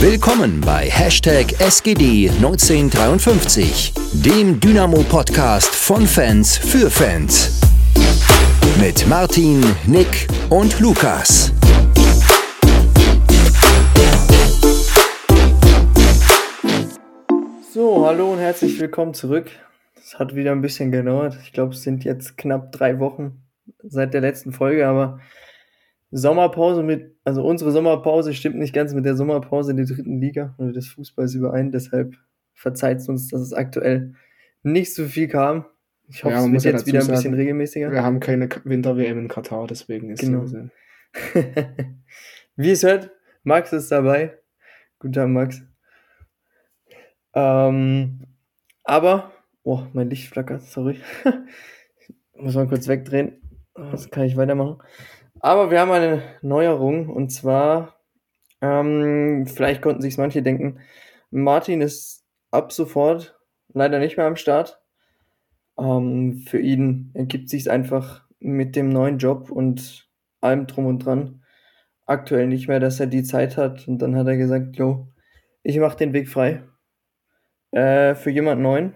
Willkommen bei Hashtag SGD1953, dem Dynamo-Podcast von Fans für Fans. Mit Martin, Nick und Lukas. So, hallo und herzlich willkommen zurück. Es hat wieder ein bisschen gedauert. Ich glaube, es sind jetzt knapp drei Wochen seit der letzten Folge, aber Sommerpause mit, also unsere Sommerpause stimmt nicht ganz mit der Sommerpause in der dritten Liga oder des Fußballs überein. Deshalb verzeiht uns, dass es aktuell nicht so viel kam. Ich hoffe, Ja, es wird ja jetzt wieder ein dazu bisschen sagen, regelmäßiger. Wir haben keine Winter-WM in Katar, deswegen ist Genau. es so. Wie es hört, Max ist dabei. Guten Tag, Max. Ähm, aber, oh, mein Licht flackert, sorry. Muss man kurz wegdrehen. Das kann ich weitermachen. Aber wir haben eine Neuerung und zwar, ähm, vielleicht konnten sich manche denken, Martin ist ab sofort leider nicht mehr am Start. Ähm, für ihn ergibt sich einfach mit dem neuen Job und allem drum und dran aktuell nicht mehr, dass er die Zeit hat. Und dann hat er gesagt, jo, ich mache den Weg frei äh, für jemand Neuen.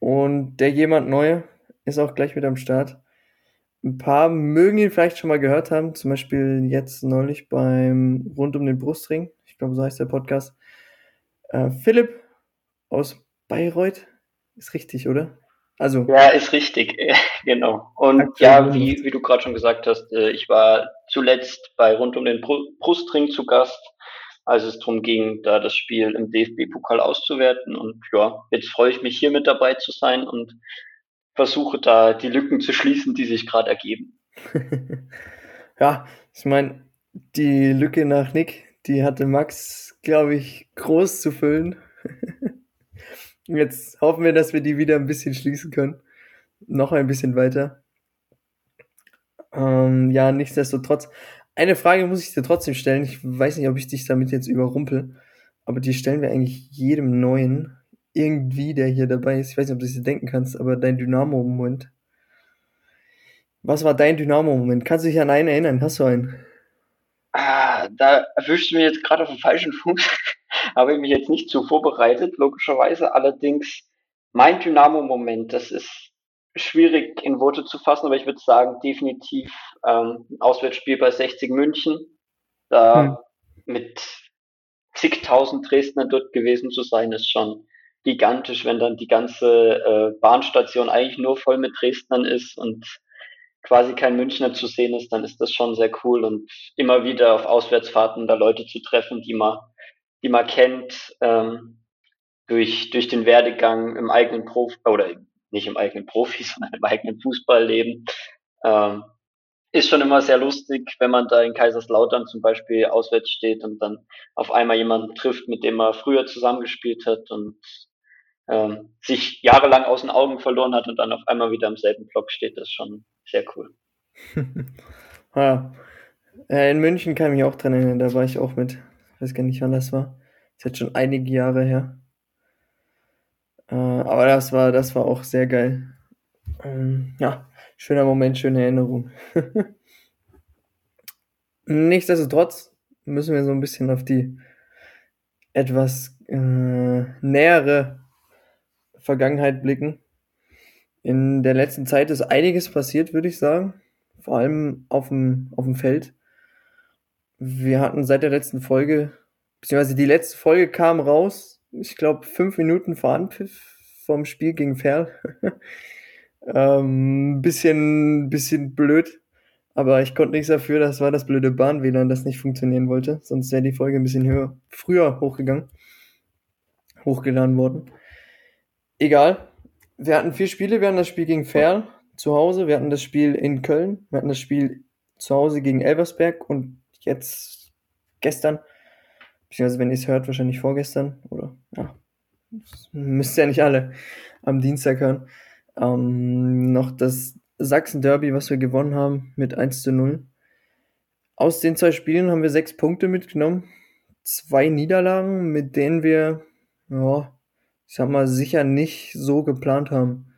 Und der jemand Neue ist auch gleich mit am Start. Ein paar mögen ihn vielleicht schon mal gehört haben, zum Beispiel jetzt neulich beim Rund um den Brustring. Ich glaube, so heißt der Podcast. Äh, Philipp aus Bayreuth ist richtig, oder? Also, Ja, ist richtig, genau. Und Aktuell ja, wie, wie du gerade schon gesagt hast, äh, ich war zuletzt bei Rund um den Bru- Brustring zu Gast, als es darum ging, da das Spiel im DFB-Pokal auszuwerten. Und ja, jetzt freue ich mich hier mit dabei zu sein und versuche da die Lücken zu schließen, die sich gerade ergeben. ja, ich meine, die Lücke nach Nick, die hatte Max, glaube ich, groß zu füllen. Jetzt hoffen wir, dass wir die wieder ein bisschen schließen können. Noch ein bisschen weiter. Ähm, ja, nichtsdestotrotz. Eine Frage muss ich dir trotzdem stellen. Ich weiß nicht, ob ich dich damit jetzt überrumpel, aber die stellen wir eigentlich jedem Neuen. Irgendwie, der hier dabei ist. Ich weiß nicht, ob du es dir denken kannst, aber dein Dynamo-Moment. Was war dein Dynamo-Moment? Kannst du dich an einen erinnern? Hast du einen? Ah, da erwischst du mich jetzt gerade auf den falschen Fuß. Habe ich mich jetzt nicht so vorbereitet, logischerweise. Allerdings, mein Dynamo-Moment, das ist schwierig in Worte zu fassen, aber ich würde sagen, definitiv ähm, ein Auswärtsspiel bei 60 München. Da mit zigtausend Dresdner dort gewesen zu sein, ist schon gigantisch, wenn dann die ganze äh, Bahnstation eigentlich nur voll mit Dresdnern ist und quasi kein Münchner zu sehen ist, dann ist das schon sehr cool und immer wieder auf Auswärtsfahrten da Leute zu treffen, die man, die man kennt, ähm, durch, durch den Werdegang im eigenen Profi, oder nicht im eigenen Profi, sondern im eigenen Fußballleben, ähm, ist schon immer sehr lustig, wenn man da in Kaiserslautern zum Beispiel auswärts steht und dann auf einmal jemanden trifft, mit dem man früher zusammengespielt hat und ähm, sich jahrelang aus den Augen verloren hat und dann auf einmal wieder im selben Block steht, das ist schon sehr cool. ja. In München kann ich mich auch dran erinnern, da war ich auch mit. Ich weiß gar nicht, wann das war. Das ist jetzt schon einige Jahre her. Äh, aber das war, das war auch sehr geil. Ähm, ja, schöner Moment, schöne Erinnerung. Nichtsdestotrotz müssen wir so ein bisschen auf die etwas äh, nähere Vergangenheit blicken. In der letzten Zeit ist einiges passiert, würde ich sagen. Vor allem auf dem, auf dem Feld. Wir hatten seit der letzten Folge, beziehungsweise die letzte Folge kam raus, ich glaube, fünf Minuten vor Anpfiff vom Spiel gegen Ferl. ähm, bisschen, bisschen blöd. Aber ich konnte nichts dafür, das war das blöde Bahn-WLAN, das nicht funktionieren wollte. Sonst wäre die Folge ein bisschen höher, früher hochgegangen. Hochgeladen worden. Egal. Wir hatten vier Spiele. Wir hatten das Spiel gegen Ferl zu Hause. Wir hatten das Spiel in Köln. Wir hatten das Spiel zu Hause gegen Elversberg. Und jetzt gestern, beziehungsweise wenn ihr es hört, wahrscheinlich vorgestern. Oder ja, müsst ihr ja nicht alle am Dienstag hören. Ähm, noch das Sachsen-Derby, was wir gewonnen haben mit 1 zu 0. Aus den zwei Spielen haben wir sechs Punkte mitgenommen. Zwei Niederlagen, mit denen wir, ja, ich sag mal, sicher nicht so geplant haben.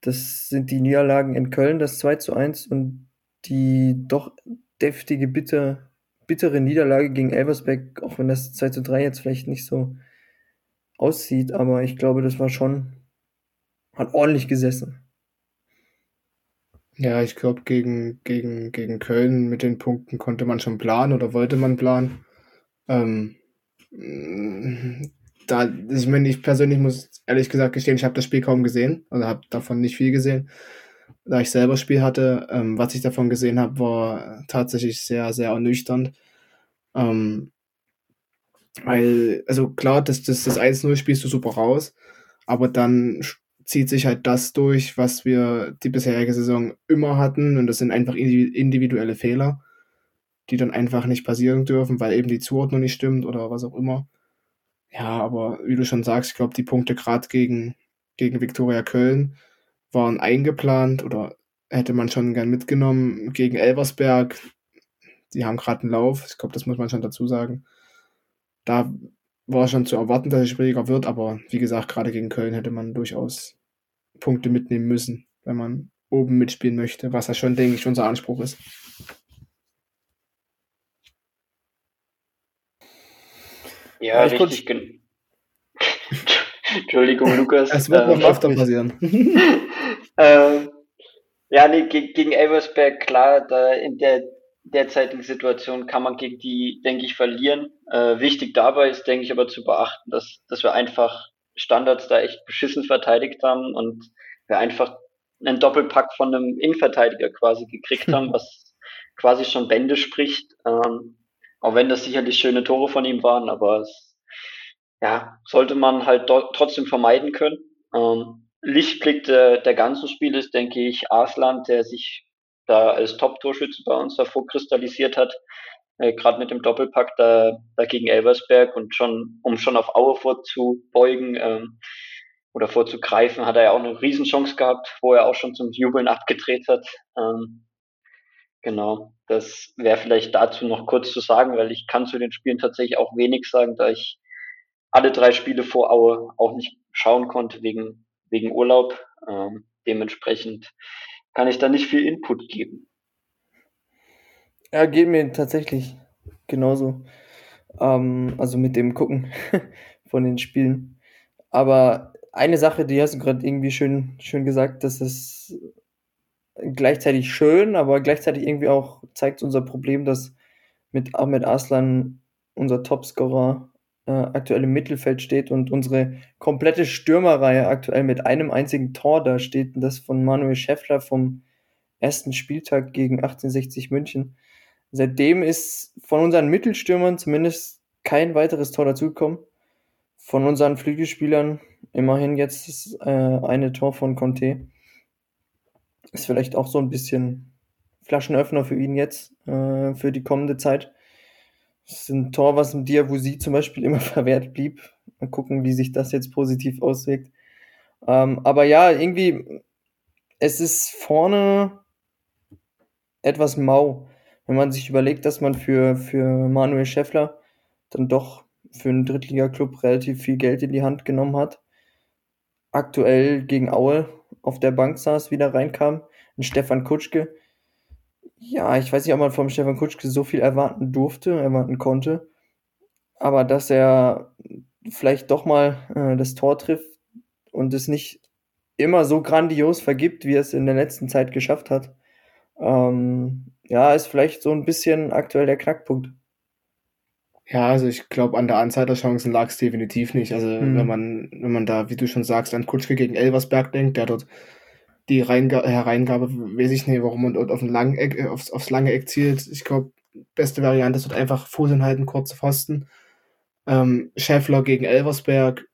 Das sind die Niederlagen in Köln, das 2 zu 1 und die doch deftige Bitte bittere Niederlage gegen Elversberg, auch wenn das 2 zu 3 jetzt vielleicht nicht so aussieht, aber ich glaube, das war schon, hat ordentlich gesessen. Ja, ich glaube, gegen, gegen, gegen Köln mit den Punkten konnte man schon planen oder wollte man planen. Ähm, da, ich meine, ich persönlich muss ehrlich gesagt gestehen, ich habe das Spiel kaum gesehen, also habe davon nicht viel gesehen, da ich selber Spiel hatte. Ähm, was ich davon gesehen habe, war tatsächlich sehr, sehr ernüchternd. Ähm, weil, also klar, das, das, das 1-0 spielst du super raus, aber dann zieht sich halt das durch, was wir die bisherige Saison immer hatten und das sind einfach individuelle Fehler, die dann einfach nicht passieren dürfen, weil eben die Zuordnung nicht stimmt oder was auch immer. Ja, aber wie du schon sagst, ich glaube, die Punkte gerade gegen, gegen Viktoria Köln waren eingeplant oder hätte man schon gern mitgenommen. Gegen Elversberg, die haben gerade einen Lauf, ich glaube, das muss man schon dazu sagen. Da war schon zu erwarten, dass es schwieriger wird, aber wie gesagt, gerade gegen Köln hätte man durchaus Punkte mitnehmen müssen, wenn man oben mitspielen möchte, was ja schon, denke ich, unser Anspruch ist. Ja, ich richtig. Gen Entschuldigung, Lukas. Es wird noch ähm, öfter passieren. ähm, ja, nee, gegen, gegen Elversberg, klar, da in der derzeitigen Situation kann man gegen die, denke ich, verlieren. Äh, wichtig dabei ist, denke ich, aber zu beachten, dass, dass wir einfach Standards da echt beschissen verteidigt haben und wir einfach einen Doppelpack von einem Innenverteidiger quasi gekriegt haben, was quasi schon Bände spricht. Ähm, auch wenn das sicherlich schöne Tore von ihm waren, aber es, ja, sollte man halt trotzdem vermeiden können. Ähm, Lichtblick der, der ganzen Spiele ist, denke ich, Arslan, der sich da als Top-Torschütze bei uns kristallisiert hat, äh, gerade mit dem Doppelpack da, da gegen Elversberg und schon, um schon auf Aue vorzubeugen ähm, oder vorzugreifen, hat er ja auch eine Riesenchance gehabt, wo er auch schon zum Jubeln abgedreht hat. Ähm, Genau, das wäre vielleicht dazu noch kurz zu sagen, weil ich kann zu den Spielen tatsächlich auch wenig sagen, da ich alle drei Spiele vor Aue auch nicht schauen konnte wegen, wegen Urlaub. Ähm, dementsprechend kann ich da nicht viel Input geben. Ja, geht mir tatsächlich genauso. Ähm, also mit dem Gucken von den Spielen. Aber eine Sache, die hast du gerade irgendwie schön, schön gesagt, dass es gleichzeitig schön, aber gleichzeitig irgendwie auch zeigt unser Problem, dass mit Ahmed Aslan unser Topscorer äh, aktuell im Mittelfeld steht und unsere komplette Stürmerreihe aktuell mit einem einzigen Tor da steht, und das von Manuel Schäffler vom ersten Spieltag gegen 1860 München. Seitdem ist von unseren Mittelstürmern zumindest kein weiteres Tor dazugekommen. Von unseren Flügelspielern immerhin jetzt das äh, eine Tor von Conte. Ist vielleicht auch so ein bisschen Flaschenöffner für ihn jetzt, äh, für die kommende Zeit. Das ist ein Tor, was im Diabusi zum Beispiel immer verwehrt blieb. Mal gucken, wie sich das jetzt positiv auswirkt. Ähm, aber ja, irgendwie, es ist vorne etwas mau, wenn man sich überlegt, dass man für, für Manuel Schäffler dann doch für einen Drittliga-Club relativ viel Geld in die Hand genommen hat. Aktuell gegen Aue auf der Bank saß, wieder reinkam. Ein Stefan Kutschke. Ja, ich weiß nicht, ob man vom Stefan Kutschke so viel erwarten durfte, erwarten konnte. Aber dass er vielleicht doch mal äh, das Tor trifft und es nicht immer so grandios vergibt, wie er es in der letzten Zeit geschafft hat. Ähm, ja, ist vielleicht so ein bisschen aktuell der Knackpunkt. Ja, also ich glaube, an der Anzahl der Chancen lag es definitiv nicht. Also mhm. wenn man, wenn man da, wie du schon sagst, an Kutschke gegen Elversberg denkt, der dort die Reinga Hereingabe, weiß ich nicht, warum man dort auf ein lang Eck, äh, aufs, aufs lange Eck zielt. Ich glaube, beste Variante ist dort einfach Fuß hinhalten, kurze Pfosten. Ähm, Schäffler gegen Elversberg,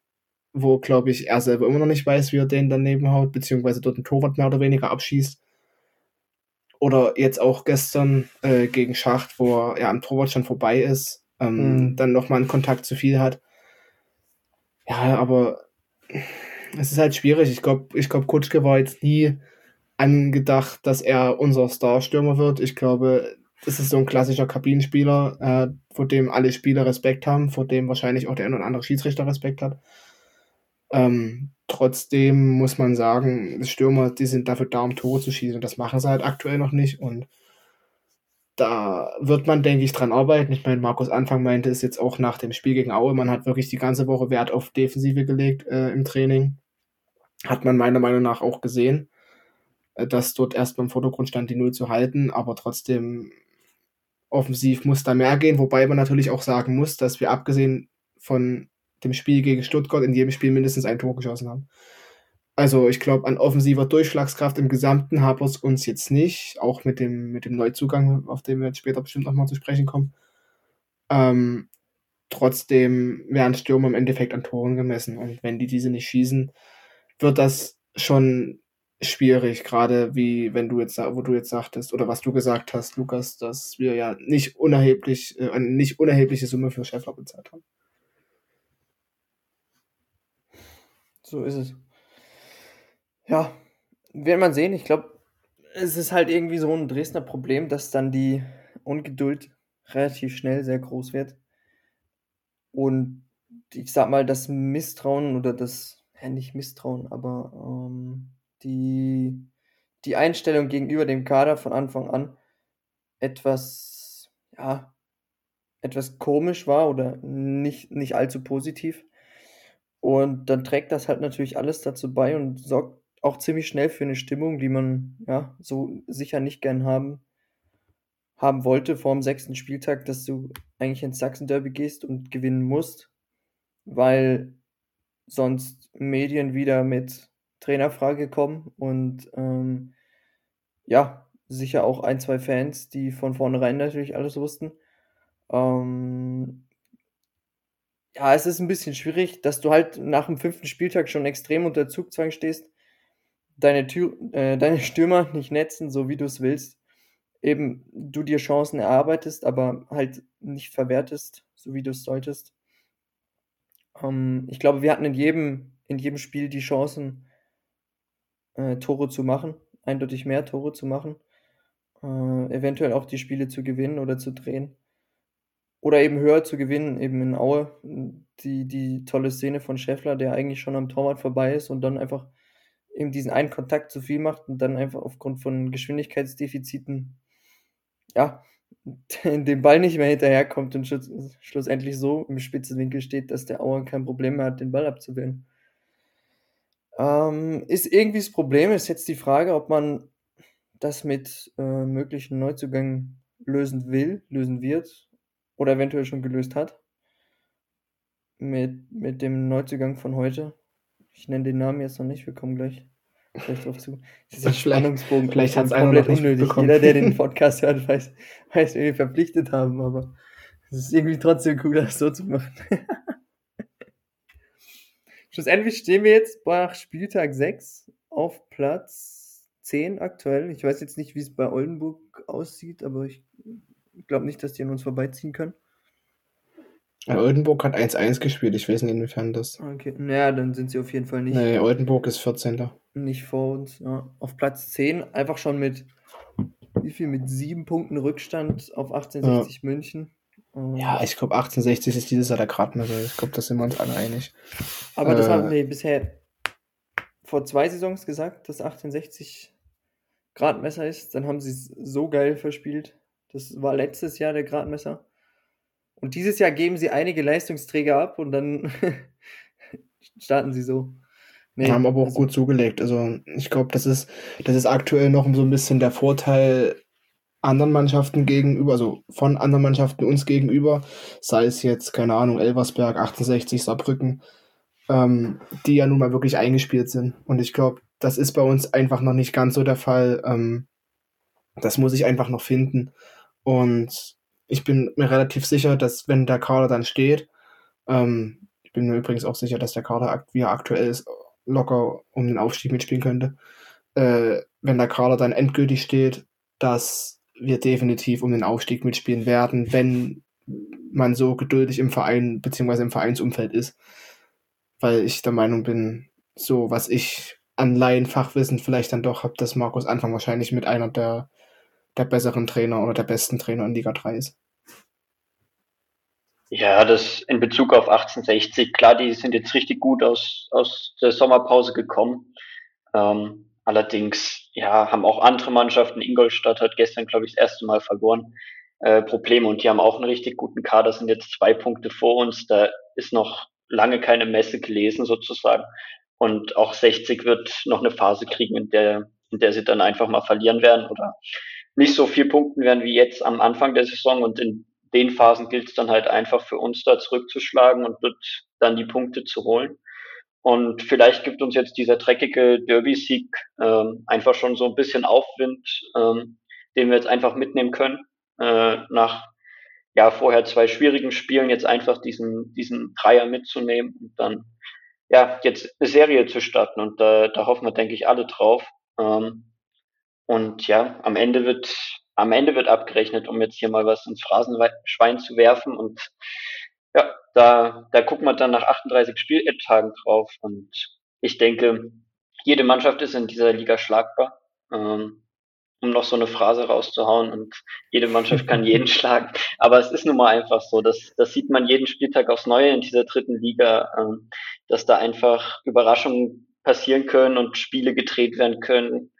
wo, glaube ich, er selber immer noch nicht weiß, wie er den daneben haut, beziehungsweise dort ein Torwart mehr oder weniger abschießt. Oder jetzt auch gestern äh, gegen Schacht, wo er am Torwart schon vorbei ist ähm, mhm. dann nochmal einen Kontakt zu viel hat. Ja, aber es ist halt schwierig. Ich glaube, ich glaube, Kutschke war jetzt nie angedacht, dass er unser Starstürmer wird. Ich glaube, das ist so ein klassischer Kabinenspieler, äh, vor dem alle Spieler Respekt haben, vor dem wahrscheinlich auch der ein oder andere Schiedsrichter Respekt hat. Ähm, trotzdem muss man sagen, Stürmer, die sind dafür da, um Tore zu schießen. Und das machen sie halt aktuell noch nicht. Und da wird man, denke ich, dran arbeiten. Ich meine, Markus Anfang meinte es jetzt auch nach dem Spiel gegen Aue, man hat wirklich die ganze Woche Wert auf Defensive gelegt äh, im Training. Hat man meiner Meinung nach auch gesehen, äh, dass dort erst beim Vordergrund stand, die Null zu halten, aber trotzdem offensiv muss da mehr gehen, wobei man natürlich auch sagen muss, dass wir abgesehen von dem Spiel gegen Stuttgart in jedem Spiel mindestens ein Tor geschossen haben. Also ich glaube, an offensiver Durchschlagskraft im Gesamten wir es uns jetzt nicht, auch mit dem, mit dem Neuzugang, auf den wir jetzt später bestimmt nochmal zu sprechen kommen. Ähm, trotzdem werden Stürmer im Endeffekt an Toren gemessen und wenn die diese nicht schießen, wird das schon schwierig, gerade wie wenn du jetzt, wo du jetzt sagtest, oder was du gesagt hast, Lukas, dass wir ja nicht unerheblich, äh, eine nicht unerhebliche Summe für Scheffler bezahlt haben. So ist es. Ja, wird man sehen. Ich glaube, es ist halt irgendwie so ein Dresdner Problem, dass dann die Ungeduld relativ schnell sehr groß wird. Und ich sag mal, das Misstrauen oder das, ja nicht Misstrauen, aber ähm, die, die Einstellung gegenüber dem Kader von Anfang an etwas, ja, etwas komisch war oder nicht, nicht allzu positiv. Und dann trägt das halt natürlich alles dazu bei und sorgt auch ziemlich schnell für eine Stimmung, die man ja so sicher nicht gern haben, haben wollte vor dem sechsten Spieltag, dass du eigentlich ins Sachsen-Derby gehst und gewinnen musst, weil sonst Medien wieder mit Trainerfrage kommen und ähm, ja, sicher auch ein, zwei Fans, die von vornherein natürlich alles wussten. Ähm, ja, es ist ein bisschen schwierig, dass du halt nach dem fünften Spieltag schon extrem unter Zugzwang stehst, deine, Tür, äh, deine Stürmer nicht netzen, so wie du es willst. Eben du dir Chancen erarbeitest, aber halt nicht verwertest, so wie du es solltest. Ähm, ich glaube, wir hatten in jedem, in jedem Spiel die Chancen, äh, Tore zu machen, eindeutig mehr Tore zu machen, äh, eventuell auch die Spiele zu gewinnen oder zu drehen. Oder eben höher zu gewinnen, eben in Aue. Die, die tolle Szene von Scheffler, der eigentlich schon am Torwart vorbei ist und dann einfach eben diesen einen Kontakt zu viel macht und dann einfach aufgrund von Geschwindigkeitsdefiziten, ja, den Ball nicht mehr hinterherkommt und schlussendlich so im spitzen Winkel steht, dass der Auer kein Problem mehr hat, den Ball abzuwehren. Ähm, ist irgendwie das Problem, ist jetzt die Frage, ob man das mit äh, möglichen Neuzugängen lösen will, lösen wird oder eventuell schon gelöst hat. Mit, mit dem Neuzugang von heute. Ich nenne den Namen jetzt noch nicht, wir kommen gleich, gleich drauf zu. Dieser Spannungsbogen vielleicht hat es komplett unnötig. Jeder, der den Podcast hört, weiß, weiß, wie wir verpflichtet haben, aber es ist irgendwie trotzdem cool, das so zu machen. Schlussendlich stehen wir jetzt nach Spieltag 6 auf Platz 10 aktuell. Ich weiß jetzt nicht, wie es bei Oldenburg aussieht, aber ich glaube nicht, dass die an uns vorbeiziehen können. Ja, Oldenburg hat 1-1 gespielt. Ich weiß nicht, inwiefern das. Okay, naja, dann sind sie auf jeden Fall nicht. Nee, Oldenburg ist 14. Nicht vor uns. Ja. Auf Platz 10, einfach schon mit wie viel? Mit sieben Punkten Rückstand auf 1860 ja. München. Ja, ich glaube 1860 ist dieses Jahr der Gradmesser. Ich glaube, da sind wir uns alle einig. Aber äh, das haben wir bisher vor zwei Saisons gesagt, dass 1860 Gradmesser ist. Dann haben sie es so geil verspielt. Das war letztes Jahr der Gradmesser. Und dieses Jahr geben sie einige Leistungsträger ab und dann starten sie so. Nee, haben aber auch also, gut zugelegt. Also ich glaube, das ist, das ist aktuell noch so ein bisschen der Vorteil anderen Mannschaften gegenüber, also von anderen Mannschaften uns gegenüber, sei es jetzt, keine Ahnung, Elversberg, 68, Saarbrücken, ähm, die ja nun mal wirklich eingespielt sind. Und ich glaube, das ist bei uns einfach noch nicht ganz so der Fall. Ähm, das muss ich einfach noch finden. Und ich bin mir relativ sicher, dass wenn der Kader dann steht, ähm, ich bin mir übrigens auch sicher, dass der Kader, wie er aktuell ist, locker um den Aufstieg mitspielen könnte, äh, wenn der Kader dann endgültig steht, dass wir definitiv um den Aufstieg mitspielen werden, wenn man so geduldig im Verein bzw. im Vereinsumfeld ist. Weil ich der Meinung bin, so was ich an Laienfachwissen vielleicht dann doch habe, dass Markus Anfang wahrscheinlich mit einer der, der besseren Trainer oder der besten Trainer in Liga 3 ist. Ja, das in Bezug auf 1860, klar, die sind jetzt richtig gut aus, aus der Sommerpause gekommen. Ähm, allerdings, ja, haben auch andere Mannschaften, Ingolstadt hat gestern, glaube ich, das erste Mal verloren, äh, Probleme und die haben auch einen richtig guten Kader, sind jetzt zwei Punkte vor uns, da ist noch lange keine Messe gelesen sozusagen. Und auch 60 wird noch eine Phase kriegen, in der, in der sie dann einfach mal verlieren werden oder nicht so viel punkten werden wie jetzt am Anfang der Saison. Und in den Phasen gilt es dann halt einfach für uns da zurückzuschlagen und dann die Punkte zu holen. Und vielleicht gibt uns jetzt dieser dreckige Derby-Sieg ähm, einfach schon so ein bisschen Aufwind, ähm, den wir jetzt einfach mitnehmen können. Äh, nach ja vorher zwei schwierigen Spielen jetzt einfach diesen, diesen Dreier mitzunehmen und dann ja jetzt eine Serie zu starten. Und da, da hoffen wir, denke ich, alle drauf. Ähm, und ja, am Ende wird am Ende wird abgerechnet, um jetzt hier mal was ins Phrasenschwein zu werfen. Und ja, da, da gucken wir dann nach 38 Spieltagen drauf. Und ich denke, jede Mannschaft ist in dieser Liga schlagbar. Ähm, um noch so eine Phrase rauszuhauen und jede Mannschaft kann jeden schlagen. Aber es ist nun mal einfach so, das, das sieht man jeden Spieltag aufs Neue in dieser dritten Liga, ähm, dass da einfach Überraschungen passieren können und Spiele gedreht werden können.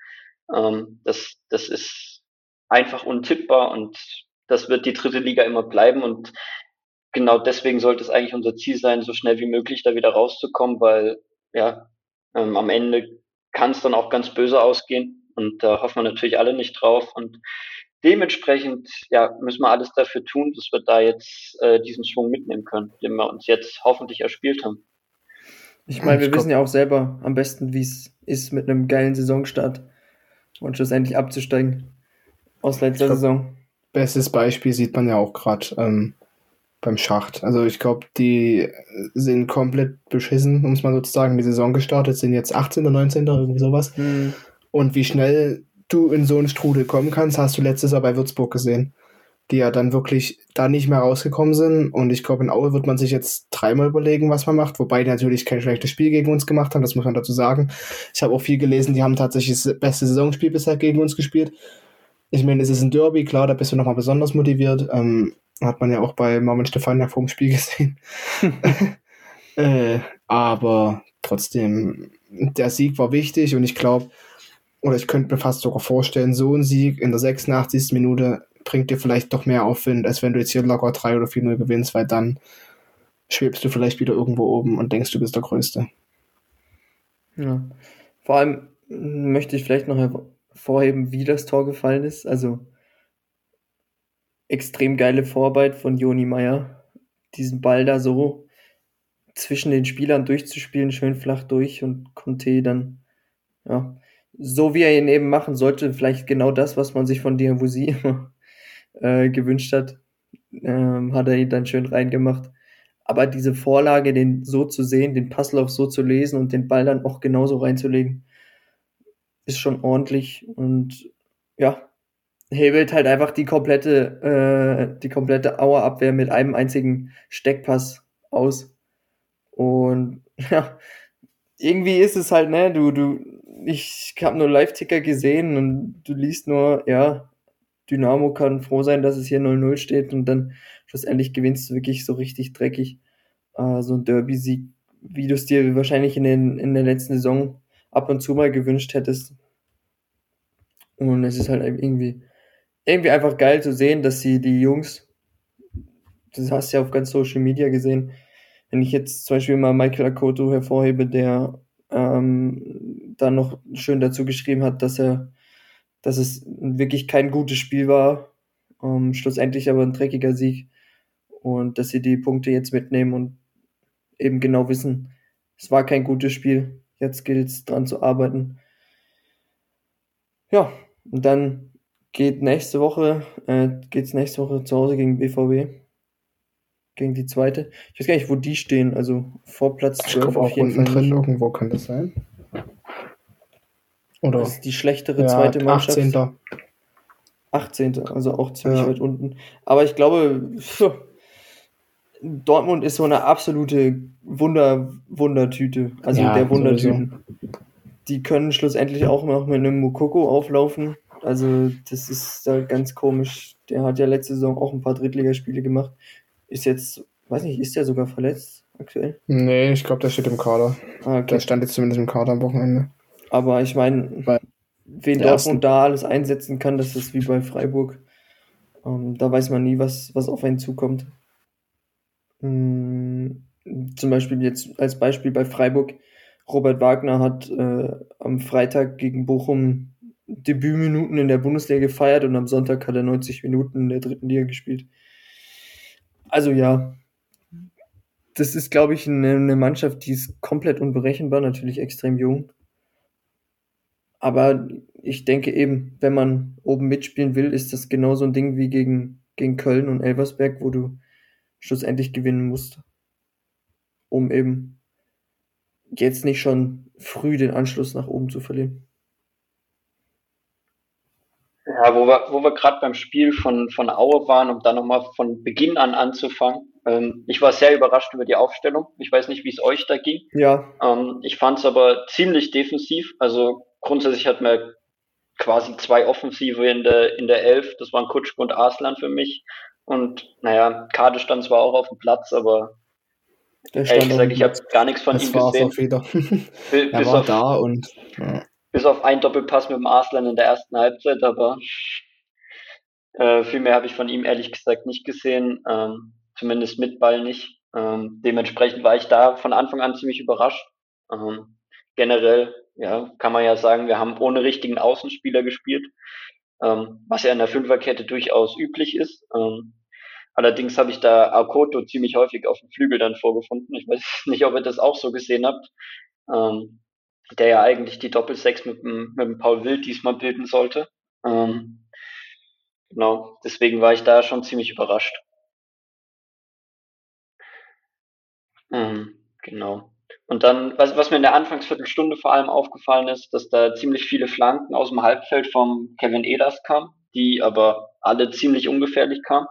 Ähm, das, das ist einfach untippbar und das wird die dritte Liga immer bleiben und genau deswegen sollte es eigentlich unser Ziel sein, so schnell wie möglich da wieder rauszukommen, weil ja, ähm, am Ende kann es dann auch ganz böse ausgehen. Und da hoffen wir natürlich alle nicht drauf. Und dementsprechend ja, müssen wir alles dafür tun, dass wir da jetzt äh, diesen Schwung mitnehmen können, den wir uns jetzt hoffentlich erspielt haben. Ich meine, wir ich wissen ja auch selber am besten, wie es ist, mit einem geilen Saisonstart und schlussendlich abzusteigen aus letzter glaub, Saison. Bestes Beispiel sieht man ja auch gerade ähm, beim Schacht. Also ich glaube, die sind komplett beschissen, um es mal so zu sagen, die Saison gestartet, sind jetzt 18. oder 19. irgendwie sowas. Hm. Und wie schnell du in so einen Strudel kommen kannst, hast du letztes Jahr bei Würzburg gesehen, die ja dann wirklich da nicht mehr rausgekommen sind. Und ich glaube, in Aue wird man sich jetzt dreimal überlegen, was man macht, wobei die natürlich kein schlechtes Spiel gegen uns gemacht haben, das muss man dazu sagen. Ich habe auch viel gelesen, die haben tatsächlich das beste Saisonspiel bisher gegen uns gespielt. Ich meine, es ist ein Derby, klar, da bist du nochmal besonders motiviert. Ähm, hat man ja auch bei Marvin Stefania vor dem Spiel gesehen. äh, aber trotzdem, der Sieg war wichtig und ich glaube, oder ich könnte mir fast sogar vorstellen, so ein Sieg in der 86. Minute bringt dir vielleicht doch mehr Aufwind, als wenn du jetzt hier locker 3 oder 4-0 gewinnst, weil dann schwebst du vielleicht wieder irgendwo oben und denkst, du bist der Größte. Ja. Vor allem möchte ich vielleicht noch hervorheben, wie das Tor gefallen ist. Also extrem geile Vorarbeit von Joni Meyer, diesen Ball da so zwischen den Spielern durchzuspielen, schön flach durch und Conte dann ja, so wie er ihn eben machen sollte, vielleicht genau das, was man sich von immer äh, gewünscht hat, ähm, hat er ihn dann schön reingemacht. Aber diese Vorlage, den so zu sehen, den Passlauf so zu lesen und den Ball dann auch genauso reinzulegen, ist schon ordentlich und ja, hebelt halt einfach die komplette, äh, die komplette Auerabwehr mit einem einzigen Steckpass aus. Und ja, irgendwie ist es halt, ne, du, du, ich habe nur Live-Ticker gesehen und du liest nur, ja, Dynamo kann froh sein, dass es hier 0-0 steht und dann schlussendlich gewinnst du wirklich so richtig dreckig. Äh, so ein Derby-Sieg, wie du es dir wahrscheinlich in, den, in der letzten Saison ab und zu mal gewünscht hättest. Und es ist halt irgendwie, irgendwie einfach geil zu sehen, dass sie die Jungs, das hast du ja auf ganz Social Media gesehen, wenn ich jetzt zum Beispiel mal Michael Akoto hervorhebe, der ähm, dann noch schön dazu geschrieben hat, dass er, dass es wirklich kein gutes Spiel war, ähm, schlussendlich aber ein dreckiger Sieg und dass sie die Punkte jetzt mitnehmen und eben genau wissen, es war kein gutes Spiel, jetzt gilt es dran zu arbeiten. Ja, und dann geht nächste Woche, äh, geht's nächste Woche zu Hause gegen BVB gegen die zweite. Ich weiß gar nicht, wo die stehen. Also vor Platz 12 ich auf jeden Fall. drin irgendwo kann das sein. Oder? Das ist die schlechtere ja, zweite Mannschaft. 18. 18. Also auch ziemlich ja. weit unten. Aber ich glaube, Dortmund ist so eine absolute Wunder, Wundertüte. Also ja, der Wundertüten. Sowieso. Die können schlussendlich auch noch mit einem Mukoko auflaufen. Also, das ist da ganz komisch. Der hat ja letzte Saison auch ein paar Drittligaspiele gemacht. Ist jetzt, weiß nicht, ist der sogar verletzt aktuell? Nee, ich glaube, der steht im Kader. Ah, okay. Der stand jetzt zumindest im Kader am Wochenende. Aber ich meine, wen Dortmund da alles einsetzen kann, das ist wie bei Freiburg. Ähm, da weiß man nie, was, was auf einen zukommt. Hm, zum Beispiel jetzt als Beispiel bei Freiburg. Robert Wagner hat äh, am Freitag gegen Bochum Debütminuten in der Bundesliga gefeiert und am Sonntag hat er 90 Minuten in der dritten Liga gespielt. Also ja, das ist, glaube ich, eine, eine Mannschaft, die ist komplett unberechenbar, natürlich extrem jung. Aber ich denke eben, wenn man oben mitspielen will, ist das genauso ein Ding wie gegen, gegen Köln und Elversberg, wo du schlussendlich gewinnen musst, um eben jetzt nicht schon früh den Anschluss nach oben zu verlieren. Ja, wo wir, wo wir gerade beim Spiel von, von Aue waren, um da nochmal von Beginn an anzufangen. Ähm, ich war sehr überrascht über die Aufstellung. Ich weiß nicht, wie es euch da ging. Ja. Ähm, ich fand es aber ziemlich defensiv. Also grundsätzlich hat man quasi zwei Offensive in der, in der Elf. Das waren Kutschke und Arslan für mich. Und naja, Kade stand zwar auch auf dem Platz, aber ehrlich gesagt, ich habe gar nichts von das ihm gesehen. Auch wieder. Bis, er war auf, da und ja. bis auf einen Doppelpass mit dem Arslan in der ersten Halbzeit, aber äh, viel mehr habe ich von ihm ehrlich gesagt nicht gesehen, ähm, zumindest mit Ball nicht. Ähm, dementsprechend war ich da von Anfang an ziemlich überrascht. Ähm, generell, ja, kann man ja sagen, wir haben ohne richtigen Außenspieler gespielt, ähm, was ja in der Fünferkette durchaus üblich ist. Ähm, allerdings habe ich da Akoto ziemlich häufig auf dem Flügel dann vorgefunden. Ich weiß nicht, ob ihr das auch so gesehen habt. Ähm, der ja eigentlich die Doppelsechs mit, mit dem Paul Wild diesmal bilden sollte. Ähm, genau, deswegen war ich da schon ziemlich überrascht. Ähm, genau. Und dann, was, was mir in der Anfangsviertelstunde vor allem aufgefallen ist, dass da ziemlich viele Flanken aus dem Halbfeld vom Kevin Ehlers kamen, die aber alle ziemlich ungefährlich kamen.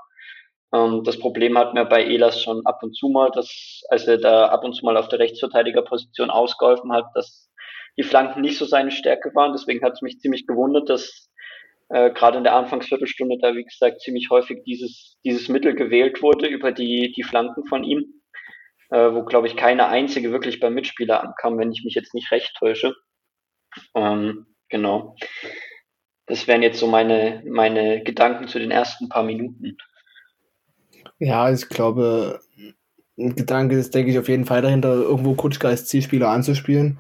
Ähm, das Problem hat mir bei Ehlers schon ab und zu mal, dass, als er da ab und zu mal auf der Rechtsverteidigerposition ausgeholfen hat, dass die Flanken nicht so seine Stärke waren. Deswegen hat es mich ziemlich gewundert, dass äh, gerade in der Anfangsviertelstunde da, wie gesagt, ziemlich häufig dieses, dieses Mittel gewählt wurde über die, die Flanken von ihm, äh, wo, glaube ich, keine einzige wirklich beim Mitspieler ankam, wenn ich mich jetzt nicht recht täusche. Ähm, genau. Das wären jetzt so meine, meine Gedanken zu den ersten paar Minuten. Ja, ich glaube, ein Gedanke ist, denke ich, auf jeden Fall dahinter, irgendwo Kutschka als Zielspieler anzuspielen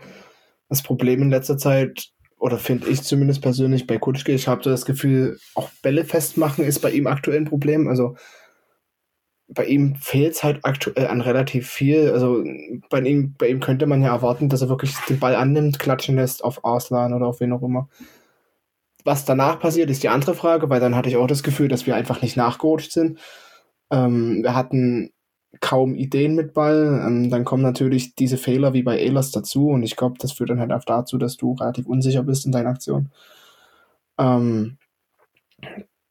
das Problem in letzter Zeit, oder finde ich zumindest persönlich bei Kutschke, ich habe das Gefühl, auch Bälle festmachen ist bei ihm aktuell ein Problem. Also bei ihm fehlt es halt aktuell an relativ viel. Also bei ihm, bei ihm könnte man ja erwarten, dass er wirklich den Ball annimmt, klatschen lässt auf Arslan oder auf wen auch immer. Was danach passiert, ist die andere Frage, weil dann hatte ich auch das Gefühl, dass wir einfach nicht nachgerutscht sind. Ähm, wir hatten kaum Ideen mit Ball. Ähm, dann kommen natürlich diese Fehler wie bei Ehlers dazu und ich glaube, das führt dann halt auch dazu, dass du relativ unsicher bist in deiner Aktion. Ähm,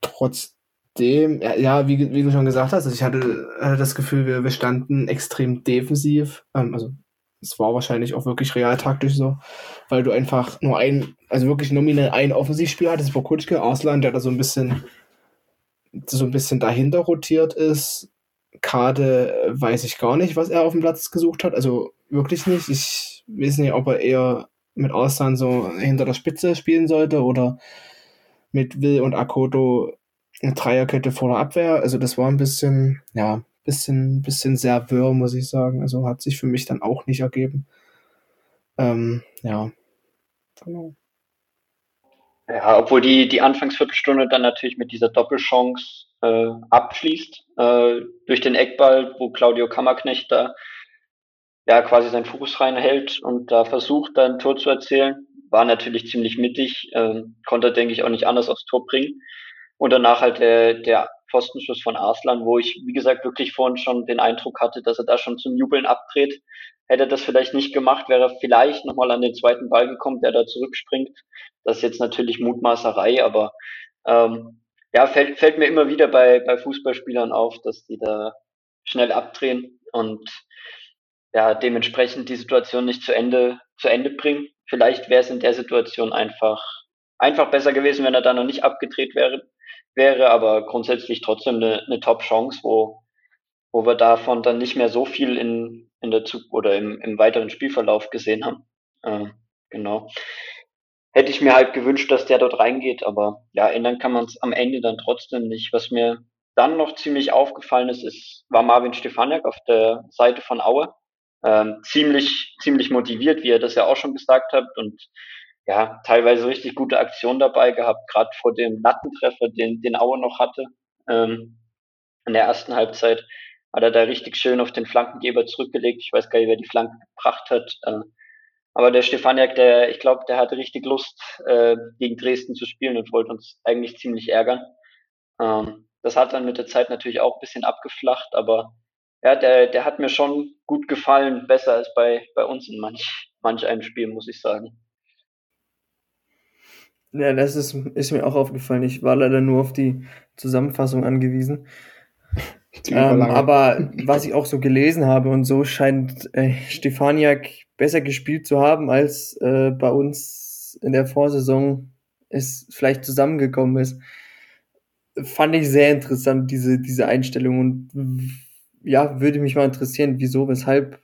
trotzdem, ja, ja wie, wie, du schon gesagt hast, also ich hatte, hatte das Gefühl, wir, wir standen extrem defensiv. Ähm, also es war wahrscheinlich auch wirklich realtaktisch so, weil du einfach nur ein, also wirklich nominell ein Offensivspiel hattest, vor Kutschke, Arslan, der da so ein bisschen so ein bisschen dahinter rotiert ist, Kade äh, weiß ich gar nicht, was er auf dem Platz gesucht hat. Also wirklich nicht. Ich weiß nicht, ob er eher mit Arslan so hinter der Spitze spielen sollte oder mit Will und Akoto eine Dreierkette vor der Abwehr. Also das war ein bisschen, ja, bisschen, bisschen sehr wirr, muss ich sagen. Also hat sich für mich dann auch nicht ergeben. Ähm, ja. Genau. Ja, obwohl die, die Anfangsviertelstunde dann natürlich mit dieser Doppelchance äh, abschließt, äh, durch den Eckball, wo Claudio Kammerknecht da ja quasi seinen Fuß reinhält und da versucht, dann ein Tor zu erzielen. War natürlich ziemlich mittig, äh, konnte, denke ich, auch nicht anders aufs Tor bringen. Und danach halt der, der Pfostenschuss von Arslan, wo ich, wie gesagt, wirklich vorhin schon den Eindruck hatte, dass er da schon zum Jubeln abdreht. Hätte er das vielleicht nicht gemacht, wäre er vielleicht nochmal an den zweiten Ball gekommen, der da zurückspringt. Das ist jetzt natürlich Mutmaßerei, aber ähm, ja, fällt, fällt mir immer wieder bei, bei Fußballspielern auf, dass die da schnell abdrehen und ja, dementsprechend die Situation nicht zu Ende, zu Ende bringen. Vielleicht wäre es in der Situation einfach, einfach besser gewesen, wenn er da noch nicht abgedreht wäre, wäre, aber grundsätzlich trotzdem eine, eine Top-Chance, wo, wo wir davon dann nicht mehr so viel in, in der Zug oder im, im weiteren Spielverlauf gesehen haben. Äh, genau. hätte ich mir halt gewünscht, dass der dort reingeht, aber ja, ändern kann man es am Ende dann trotzdem nicht. Was mir dann noch ziemlich aufgefallen ist, ist war Marvin Stefaniak auf der Seite von Aue. Ähm, ziemlich, ziemlich motiviert, wie er das ja auch schon gesagt hat und ja, teilweise richtig gute Aktion dabei gehabt, gerade vor dem Lattentreffer, den, den Aue noch hatte. Ähm, in der ersten Halbzeit hat er da richtig schön auf den Flankengeber zurückgelegt. Ich weiß gar nicht, wer die Flanke gebracht hat. Äh, aber der Stefaniak, der, ich glaube, der hatte richtig Lust, äh, gegen Dresden zu spielen und wollte uns eigentlich ziemlich ärgern. Ähm, das hat dann mit der Zeit natürlich auch ein bisschen abgeflacht, aber ja, der, der hat mir schon gut gefallen, besser als bei, bei uns in manch, manch einem Spiel, muss ich sagen. Ja, das ist, ist mir auch aufgefallen. Ich war leider nur auf die Zusammenfassung angewiesen. Ähm, aber was ich auch so gelesen habe und so scheint äh, Stefaniak besser gespielt zu haben, als äh, bei uns in der Vorsaison es vielleicht zusammengekommen ist. Fand ich sehr interessant, diese, diese Einstellung. Und ja, würde mich mal interessieren, wieso, weshalb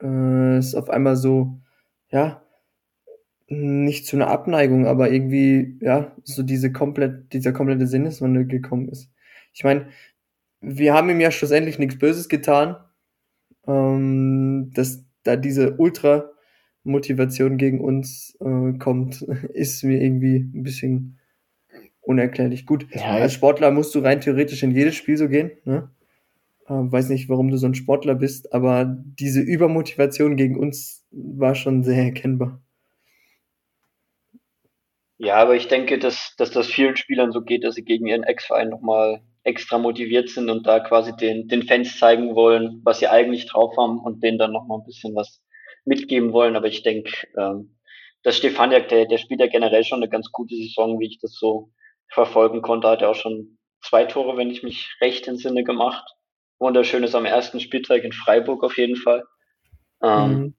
äh, es auf einmal so, ja, nicht zu einer Abneigung, aber irgendwie, ja, so diese komplett, dieser komplette Sinneswandel gekommen ist. Ich meine, wir haben ihm ja schlussendlich nichts Böses getan. Ähm, dass da diese Ultra-Motivation gegen uns äh, kommt, ist mir irgendwie ein bisschen unerklärlich. Gut, ja, als Sportler musst du rein theoretisch in jedes Spiel so gehen. Ne? Äh, weiß nicht, warum du so ein Sportler bist, aber diese Übermotivation gegen uns war schon sehr erkennbar. Ja, aber ich denke, dass, dass das vielen Spielern so geht, dass sie gegen ihren Ex-Verein nochmal extra motiviert sind und da quasi den, den Fans zeigen wollen, was sie eigentlich drauf haben und denen dann nochmal ein bisschen was mitgeben wollen. Aber ich denke, ähm, dass Stefaniak, der, der spielt ja generell schon eine ganz gute Saison, wie ich das so verfolgen konnte. Hat er auch schon zwei Tore, wenn ich mich recht entsinne, gemacht. Wunderschönes am ersten Spieltag in Freiburg auf jeden Fall. Ähm, mhm.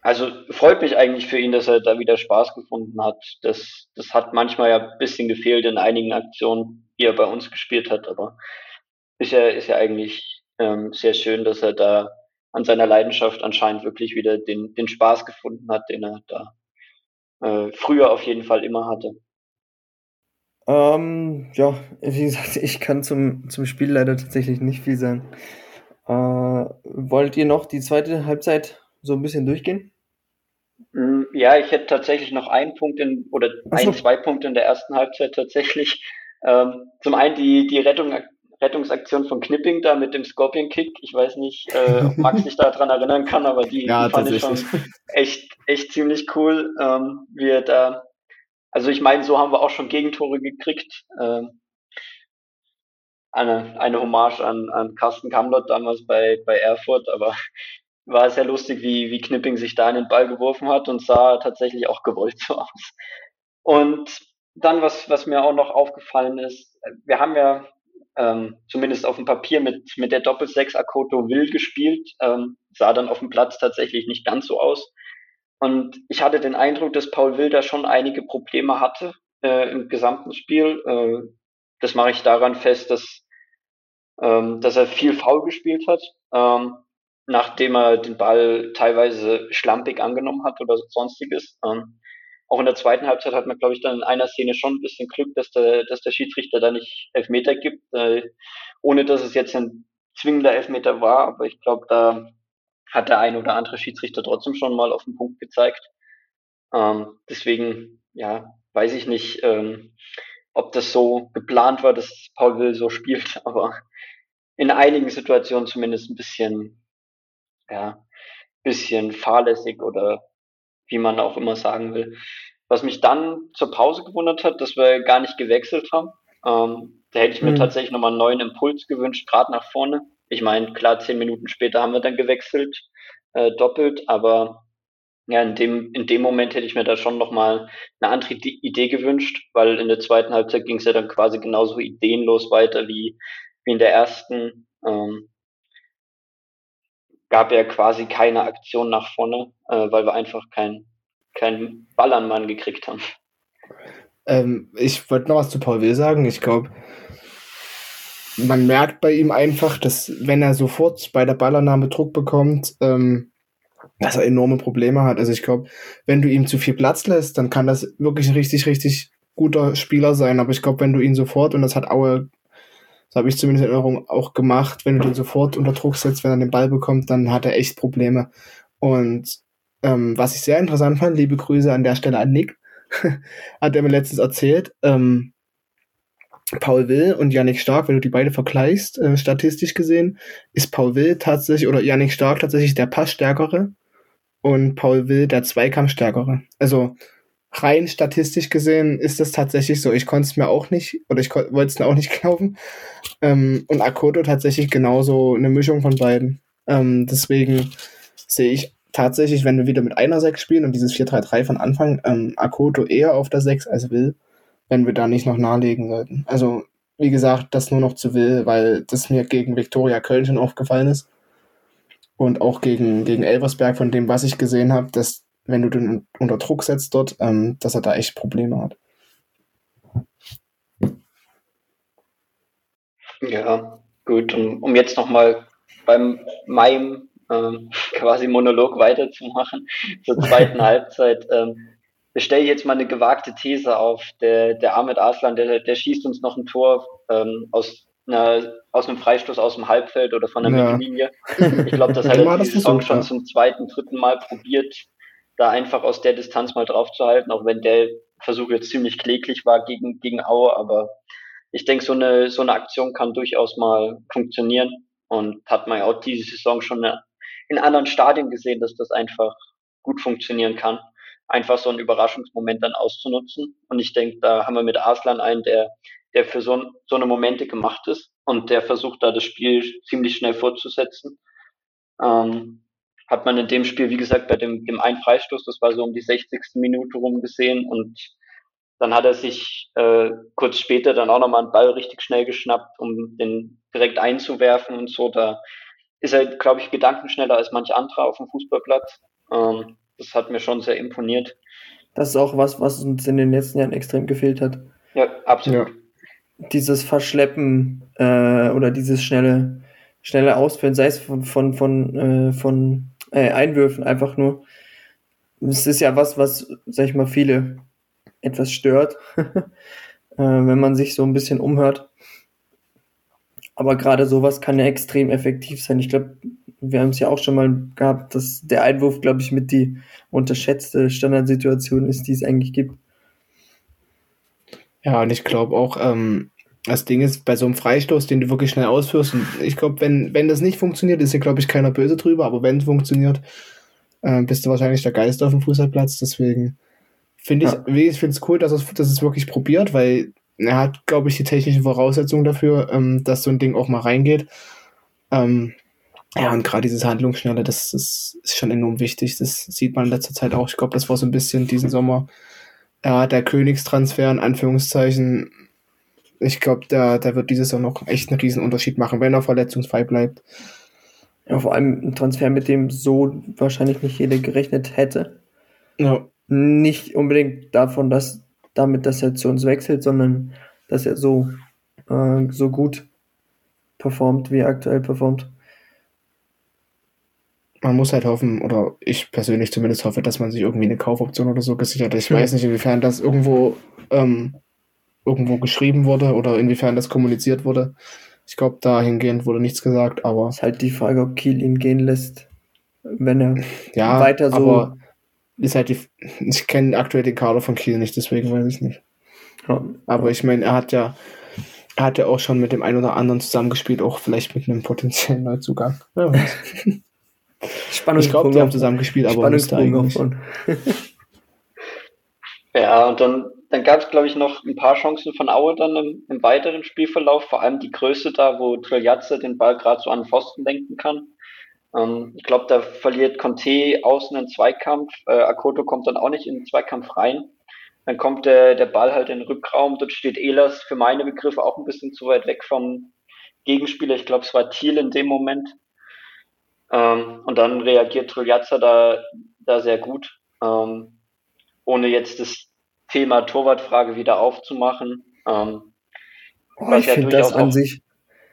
Also freut mich eigentlich für ihn, dass er da wieder Spaß gefunden hat. Das, das hat manchmal ja ein bisschen gefehlt in einigen Aktionen, die er bei uns gespielt hat, aber ist ja, ist ja eigentlich ähm, sehr schön, dass er da an seiner Leidenschaft anscheinend wirklich wieder den, den Spaß gefunden hat, den er da äh, früher auf jeden Fall immer hatte. Ähm, ja, wie gesagt, ich kann zum, zum Spiel leider tatsächlich nicht viel sagen. Äh, wollt ihr noch die zweite Halbzeit so ein bisschen durchgehen? Mm, ja, ich hätte tatsächlich noch einen Punkt in, oder so. ein, zwei Punkte in der ersten Halbzeit tatsächlich. Ähm, zum einen die, die Rettung, Rettungsaktion von Knipping da mit dem Scorpion Kick. Ich weiß nicht, äh, ob Max sich daran erinnern kann, aber die, ja, die fand ich schon echt, echt ziemlich cool, ähm, wie er da, also ich meine, so haben wir auch schon Gegentore gekriegt. Ähm, eine, eine Hommage an, an Carsten Kamlott damals bei, bei Erfurt, aber war sehr lustig, wie, wie Knipping sich da in den Ball geworfen hat und sah tatsächlich auch gewollt so aus. Und dann, was, was mir auch noch aufgefallen ist, wir haben ja ähm, zumindest auf dem Papier mit, mit der Doppelsechs Akoto Will gespielt, ähm, sah dann auf dem Platz tatsächlich nicht ganz so aus. Und ich hatte den Eindruck, dass Paul Will da schon einige Probleme hatte äh, im gesamten Spiel. Äh, das mache ich daran fest, dass, ähm, dass er viel faul gespielt hat. Ähm, nachdem er den Ball teilweise schlampig angenommen hat oder sonstiges. Ähm, auch in der zweiten Halbzeit hat man, glaube ich, dann in einer Szene schon ein bisschen Glück, dass der, dass der Schiedsrichter da nicht Elfmeter gibt, äh, ohne dass es jetzt ein zwingender Elfmeter war. Aber ich glaube, da hat der ein oder andere Schiedsrichter trotzdem schon mal auf den Punkt gezeigt. Ähm, deswegen, ja, weiß ich nicht, ähm, ob das so geplant war, dass Paul Will so spielt, aber in einigen Situationen zumindest ein bisschen ja, bisschen fahrlässig oder wie man auch immer sagen will. Was mich dann zur Pause gewundert hat, dass wir gar nicht gewechselt haben. Ähm, da hätte ich mir mhm. tatsächlich nochmal einen neuen Impuls gewünscht, gerade nach vorne. Ich meine, klar, zehn Minuten später haben wir dann gewechselt, äh, doppelt, aber ja, in dem, in dem Moment hätte ich mir da schon nochmal eine andere Idee gewünscht, weil in der zweiten Halbzeit ging es ja dann quasi genauso ideenlos weiter wie, wie in der ersten. Ähm, gab ja quasi keine Aktion nach vorne, äh, weil wir einfach keinen kein Mann gekriegt haben. Ähm, ich wollte noch was zu Paul Will sagen. Ich glaube, man merkt bei ihm einfach, dass wenn er sofort bei der Ballannahme Druck bekommt, ähm, dass er enorme Probleme hat. Also ich glaube, wenn du ihm zu viel Platz lässt, dann kann das wirklich ein richtig, richtig guter Spieler sein. Aber ich glaube, wenn du ihn sofort, und das hat Aue, so habe ich zumindest in Erinnerung, auch gemacht, wenn du den sofort unter Druck setzt, wenn er den Ball bekommt, dann hat er echt Probleme. Und ähm, was ich sehr interessant fand, liebe Grüße an der Stelle an Nick, hat er mir letztens erzählt, ähm, Paul Will und Yannick Stark, wenn du die beide vergleichst, äh, statistisch gesehen, ist Paul Will tatsächlich oder Yannick Stark tatsächlich der Passstärkere und Paul Will der Zweikampfstärkere. Also rein statistisch gesehen ist das tatsächlich so. Ich konnte es mir auch nicht oder ich wollte es mir auch nicht glauben. Ähm, und Akoto tatsächlich genauso eine Mischung von beiden. Ähm, deswegen sehe ich tatsächlich, wenn wir wieder mit einer 6 spielen und dieses 4-3-3 von Anfang, ähm, Akoto eher auf der 6 als Will wenn wir da nicht noch nahelegen sollten. Also, wie gesagt, das nur noch zu will, weil das mir gegen Viktoria Köln schon aufgefallen ist. Und auch gegen, gegen Elversberg, von dem, was ich gesehen habe, dass, wenn du den unter Druck setzt dort, ähm, dass er da echt Probleme hat. Ja, gut. Um, um jetzt nochmal beim meinem ähm, quasi Monolog weiterzumachen zur zweiten Halbzeit. Ähm, stelle jetzt mal eine gewagte These auf. Der, der Ahmed Arslan, der, der schießt uns noch ein Tor ähm, aus, einer, aus einem Freistoß aus dem Halbfeld oder von der ja. Mittellinie. Ich glaube, das hat er die Saison schon zum zweiten, dritten Mal probiert, da einfach aus der Distanz mal drauf zu halten, auch wenn der Versuch jetzt ziemlich kläglich war gegen, gegen Aue, aber ich denke, so eine, so eine Aktion kann durchaus mal funktionieren und hat man ja auch diese Saison schon in anderen Stadien gesehen, dass das einfach gut funktionieren kann einfach so einen Überraschungsmoment dann auszunutzen. Und ich denke, da haben wir mit Arslan einen, der, der für so, so eine Momente gemacht ist und der versucht da das Spiel ziemlich schnell fortzusetzen. Ähm, hat man in dem Spiel, wie gesagt, bei dem, dem einen Freistoß, das war so um die 60. Minute rum gesehen und dann hat er sich äh, kurz später dann auch nochmal einen Ball richtig schnell geschnappt, um den direkt einzuwerfen und so. Da ist er, glaube ich, gedankenschneller als manch anderer auf dem Fußballplatz. Ähm, das hat mir schon sehr imponiert. Das ist auch was, was uns in den letzten Jahren extrem gefehlt hat. Ja, absolut. Ja. Dieses Verschleppen äh, oder dieses schnelle, schnelle Ausführen, sei es von, von, von, äh, von äh, Einwürfen einfach nur. Es ist ja was, was, sag ich mal, viele etwas stört, äh, wenn man sich so ein bisschen umhört. Aber gerade sowas kann ja extrem effektiv sein. Ich glaube, wir haben es ja auch schon mal gehabt, dass der Einwurf, glaube ich, mit die unterschätzte Standardsituation ist, die es eigentlich gibt. Ja, und ich glaube auch, ähm, das Ding ist, bei so einem Freistoß, den du wirklich schnell ausführst, und ich glaube, wenn, wenn das nicht funktioniert, ist ja, glaube ich, keiner böse drüber, aber wenn es funktioniert, äh, bist du wahrscheinlich der Geist auf dem Fußballplatz, deswegen finde ich, ja. ich finde es cool, dass es, dass es wirklich probiert, weil er hat, glaube ich, die technischen Voraussetzungen dafür, ähm, dass so ein Ding auch mal reingeht. Ähm, ja, und gerade dieses Handlungsschnelle, das, das ist schon enorm wichtig. Das sieht man in letzter Zeit auch. Ich glaube, das war so ein bisschen diesen Sommer, ja, der Königstransfer in Anführungszeichen. Ich glaube, da, da wird dieses Jahr noch echt einen riesen Unterschied machen, wenn er verletzungsfrei bleibt. Ja, vor allem ein Transfer, mit dem so wahrscheinlich nicht jeder gerechnet hätte. Ja. Nicht unbedingt davon, dass damit, dass er zu uns wechselt, sondern dass er so, äh, so gut performt, wie er aktuell performt man muss halt hoffen, oder ich persönlich zumindest hoffe, dass man sich irgendwie eine Kaufoption oder so gesichert hat. Ich weiß nicht, inwiefern das irgendwo, ähm, irgendwo geschrieben wurde oder inwiefern das kommuniziert wurde. Ich glaube, dahingehend wurde nichts gesagt, aber. Ist halt die Frage, ob Kiel ihn gehen lässt, wenn er ja, weiter so. Aber ist halt die, ich kenne aktuell den Kader von Kiel nicht, deswegen weiß ich nicht. Ja. Aber ich meine, er hat ja, er hat ja auch schon mit dem einen oder anderen zusammengespielt, auch vielleicht mit einem potenziellen Neuzugang. Ja, ich glaube, die haben zusammen gespielt, aber eigentlich. ja, und dann, dann gab es, glaube ich, noch ein paar Chancen von Aue dann im, im weiteren Spielverlauf, vor allem die größte da, wo Triljatze den Ball gerade so an den Pfosten lenken kann. Ähm, ich glaube, da verliert Conte außen einen Zweikampf, äh, Akoto kommt dann auch nicht in den Zweikampf rein. Dann kommt der, der Ball halt in den Rückraum, dort steht Elas für meine Begriffe auch ein bisschen zu weit weg vom Gegenspieler. Ich glaube, es war Thiel in dem Moment. Ähm, und dann reagiert Truljazza da, da sehr gut, ähm, ohne jetzt das Thema Torwartfrage wieder aufzumachen. Ähm, oh, was ja durchaus an sich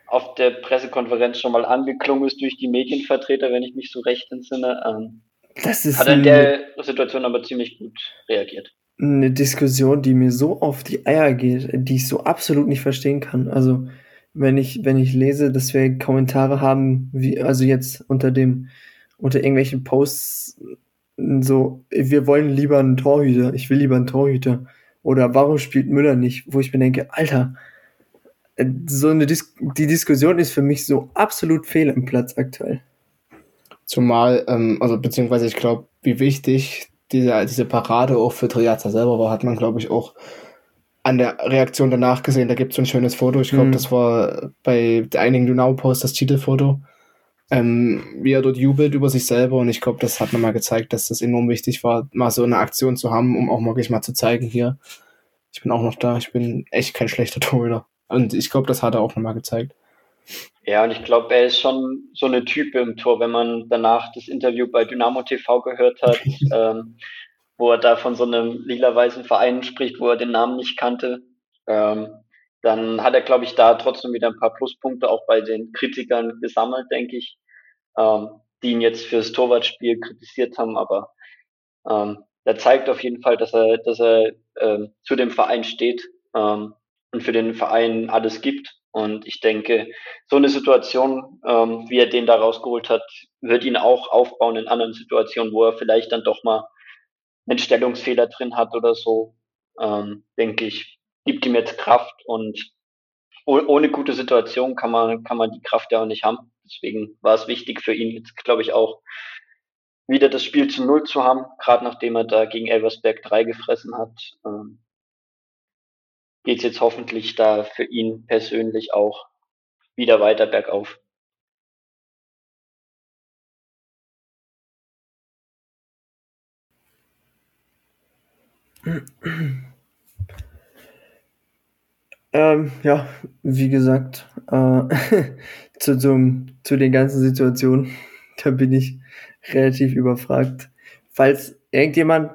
auf der Pressekonferenz schon mal angeklungen ist durch die Medienvertreter, wenn ich mich so recht entsinne. Ähm, Das ist Hat er in der Situation aber ziemlich gut reagiert. eine Diskussion, die mir so auf die Eier geht, die ich so absolut nicht verstehen kann. Also, wenn ich, wenn ich lese, dass wir Kommentare haben, wie, also jetzt unter dem, unter irgendwelchen Posts, so, wir wollen lieber einen Torhüter, ich will lieber einen Torhüter. Oder warum spielt Müller nicht? Wo ich mir denke, Alter, äh, so eine Dis die Diskussion ist für mich so absolut fehl am Platz aktuell. Zumal, ähm, also beziehungsweise ich glaube, wie wichtig diese, diese Parade auch für Triaza selber war, hat man, glaube ich, auch an der Reaktion danach gesehen. Da gibt es so ein schönes Foto. Ich glaube, Mhm. das war bei einigen Dynamo-Posts das Titelfoto. Ähm, wie er dort jubelt über sich selber. Und ich glaube, das hat nochmal gezeigt, dass das enorm wichtig war, mal so eine Aktion zu haben, um auch wirklich mal zu zeigen, hier, ich bin auch noch da, ich bin echt kein schlechter Torhüter. Und ich glaube, das hat er auch nochmal gezeigt. Ja, und ich glaube, er ist schon so eine Type im Tor, wenn man danach das Interview bei Dynamo TV gehört hat, ähm, wo er da von so einem lila-weißen Verein spricht, wo er den Namen nicht kannte. Ähm, dann hat er, glaube ich, da trotzdem wieder ein paar Pluspunkte auch bei den Kritikern gesammelt, denke ich, ähm, die ihn jetzt fürs Torwartspiel kritisiert haben, aber ähm, er zeigt auf jeden Fall, dass er, dass er ähm, zu dem Verein steht ähm, und für den Verein alles gibt. Und ich denke, so eine Situation, ähm, wie er den da rausgeholt hat, wird ihn auch aufbauen in anderen Situationen, wo er vielleicht dann doch mal einen Stellungsfehler drin hat oder so. Ähm, denke ich, gibt ihm jetzt Kraft und oh, ohne gute Situation kann man, kann man die Kraft ja auch nicht haben. Deswegen war es wichtig für ihn jetzt, glaube ich, auch wieder das Spiel zu Null zu haben, gerade nachdem er da gegen Elversberg 3 gefressen hat. Ähm, geht es jetzt hoffentlich da für ihn persönlich auch wieder weiter bergauf. Ähm, ja, wie gesagt, äh, zu, zum, zu den ganzen Situationen, da bin ich relativ überfragt. Falls irgendjemand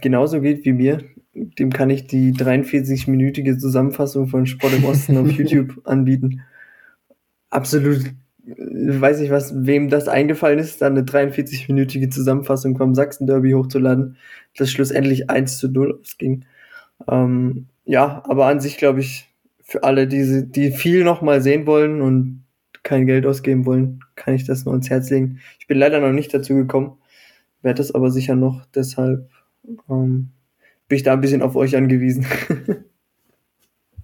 genauso geht wie mir, dem kann ich die 43-minütige Zusammenfassung von Sport im Osten auf YouTube anbieten. Absolut, weiß ich was, wem das eingefallen ist, dann eine 43-minütige Zusammenfassung vom Sachsen-Derby hochzuladen, das schlussendlich 1 zu 0 ausging. Ähm, ja, aber an sich glaube ich, für alle, die, die viel noch mal sehen wollen und kein Geld ausgeben wollen, kann ich das nur ans Herz legen. Ich bin leider noch nicht dazu gekommen, werde das aber sicher noch, deshalb ähm, bin ich da ein bisschen auf euch angewiesen.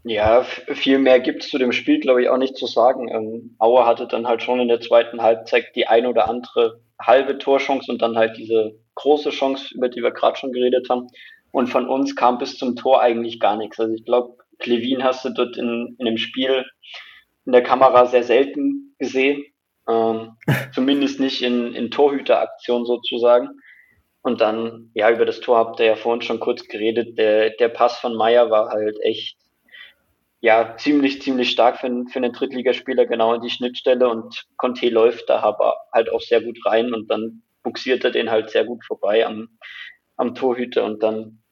Ja, viel mehr gibt es zu dem Spiel, glaube ich, auch nicht zu sagen. Ähm, Auer hatte dann halt schon in der zweiten Halbzeit die ein oder andere halbe Torchance und dann halt diese große Chance, über die wir gerade schon geredet haben. Und von uns kam bis zum Tor eigentlich gar nichts. Also ich glaube, Klevin hast du dort in, in dem Spiel in der Kamera sehr selten gesehen. Ähm, zumindest nicht in, in Torhüteraktion sozusagen. Und dann, ja, über das Tor habt ihr ja vorhin schon kurz geredet. Der, der Pass von Meier war halt echt, ja, ziemlich, ziemlich stark für, für einen Drittligaspieler, genau in die Schnittstelle. Und Conte läuft da aber halt auch sehr gut rein und dann buxiert er den halt sehr gut vorbei am, am Torhüter und dann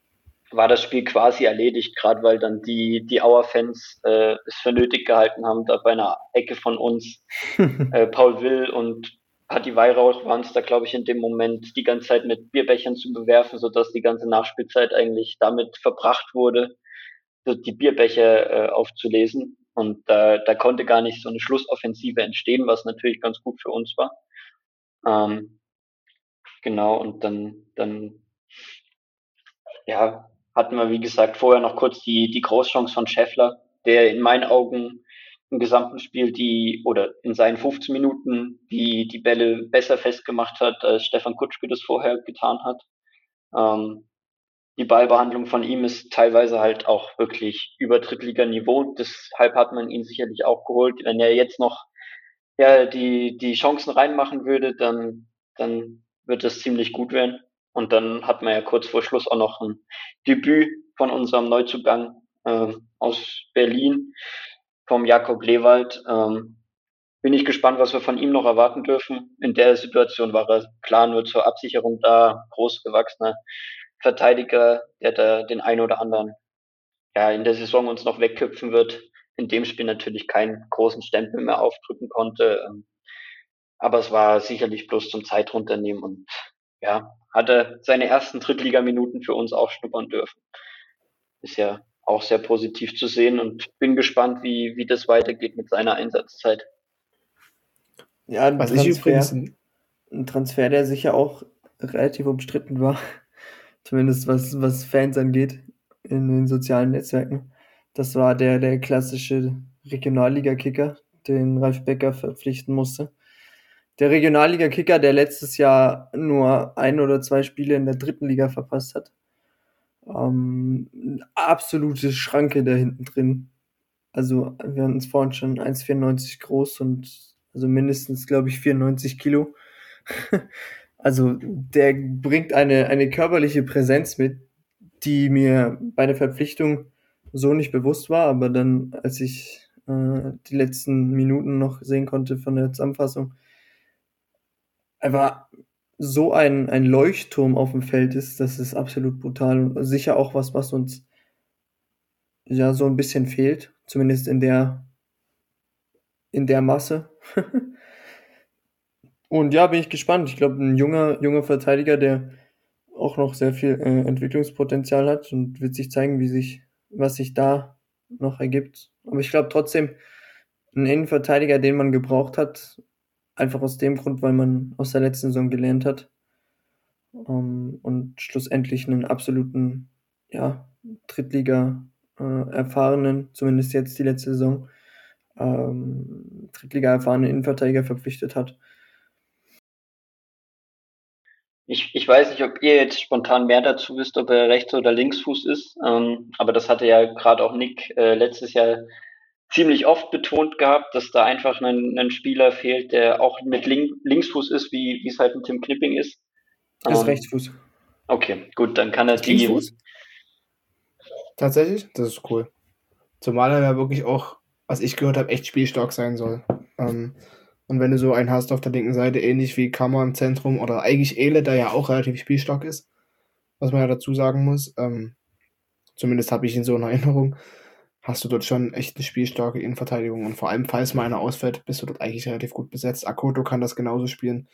war das Spiel quasi erledigt, gerade weil dann die, die Auer-Fans äh, es für nötig gehalten haben, da bei einer Ecke von uns äh, Paul Will und Patti Weihrauch waren es da, glaube ich, in dem Moment die ganze Zeit mit Bierbechern zu bewerfen, sodass die ganze Nachspielzeit eigentlich damit verbracht wurde, die Bierbecher äh, aufzulesen. Und da, da konnte gar nicht so eine Schlussoffensive entstehen, was natürlich ganz gut für uns war. Ähm, genau, und dann, dann ja, hatten wir, wie gesagt, vorher noch kurz die, die Großchance von Scheffler, der in meinen Augen im gesamten Spiel die, oder in seinen 15 Minuten die, die Bälle besser festgemacht hat, als Stefan Kutschke das vorher getan hat. Ähm, die Ballbehandlung von ihm ist teilweise halt auch wirklich über Drittliganiveau. Deshalb hat man ihn sicherlich auch geholt. Wenn er jetzt noch ja, die, die Chancen reinmachen würde, dann, dann wird das ziemlich gut werden. Und dann hat man ja kurz vor Schluss auch noch ein Debüt von unserem Neuzugang äh, aus Berlin, vom Jakob Lewald. Ähm, bin ich gespannt, was wir von ihm noch erwarten dürfen. In der Situation war er klar nur zur Absicherung da, großgewachsener Verteidiger, der da den einen oder anderen ja in der Saison uns noch wegköpfen wird. In dem Spiel natürlich keinen großen Stempel mehr aufdrücken konnte. Ähm, aber es war sicherlich bloß zum Zeitrunternehmen und ja, hatte seine ersten Drittligaminuten für uns auch schnuppern dürfen. Ist ja auch sehr positiv zu sehen und bin gespannt, wie, wie das weitergeht mit seiner Einsatzzeit. Ja, ein Was Transfer, ein Transfer, der sicher auch relativ umstritten war, zumindest was, was Fans angeht in den sozialen Netzwerken. Das war der, der klassische Regionalliga-Kicker, den Ralf Becker verpflichten musste. Der Regionalliga-Kicker, der letztes Jahr nur ein oder zwei Spiele in der dritten Liga verpasst hat. Ähm, absolute Schranke da hinten drin. Also, wir hatten es vorhin schon 1,94 groß und also mindestens, glaube ich, 94 Kilo. also, der bringt eine, eine körperliche Präsenz mit, die mir bei der Verpflichtung so nicht bewusst war, aber dann, als ich äh, die letzten Minuten noch sehen konnte von der Zusammenfassung, einfach so ein, ein Leuchtturm auf dem Feld ist, das ist absolut brutal und sicher auch was, was uns ja so ein bisschen fehlt, zumindest in der in der Masse. und ja, bin ich gespannt. Ich glaube, ein junger junger Verteidiger, der auch noch sehr viel äh, Entwicklungspotenzial hat und wird sich zeigen, wie sich was sich da noch ergibt. Aber ich glaube trotzdem, ein Innenverteidiger, den man gebraucht hat, Einfach aus dem Grund, weil man aus der letzten Saison gelernt hat ähm, und schlussendlich einen absoluten, ja, Drittliga äh, erfahrenen, zumindest jetzt die letzte Saison, ähm, Drittliga erfahrenen Innenverteidiger verpflichtet hat. Ich, ich weiß nicht, ob ihr jetzt spontan mehr dazu wisst, ob er Rechts- oder Linksfuß ist, ähm, aber das hatte ja gerade auch Nick äh, letztes Jahr ziemlich oft betont gehabt, dass da einfach ein, ein Spieler fehlt, der auch mit Link, Linksfuß ist, wie, es halt mit Tim Knipping ist. Das ist ähm, Rechtsfuß. Okay, gut, dann kann er die. Linksfuß? Tatsächlich? Das ist cool. Zumal er ja wirklich auch, was ich gehört habe, echt spielstark sein soll. Ähm, und wenn du so einen hast auf der linken Seite, ähnlich wie Kammer im Zentrum oder eigentlich Ele, der ja auch relativ spielstark ist, was man ja dazu sagen muss, ähm, zumindest habe ich ihn so in Erinnerung, hast du dort schon echt eine spielstarke Innenverteidigung. Und vor allem, falls mal einer ausfällt, bist du dort eigentlich relativ gut besetzt. Akoto kann das genauso spielen.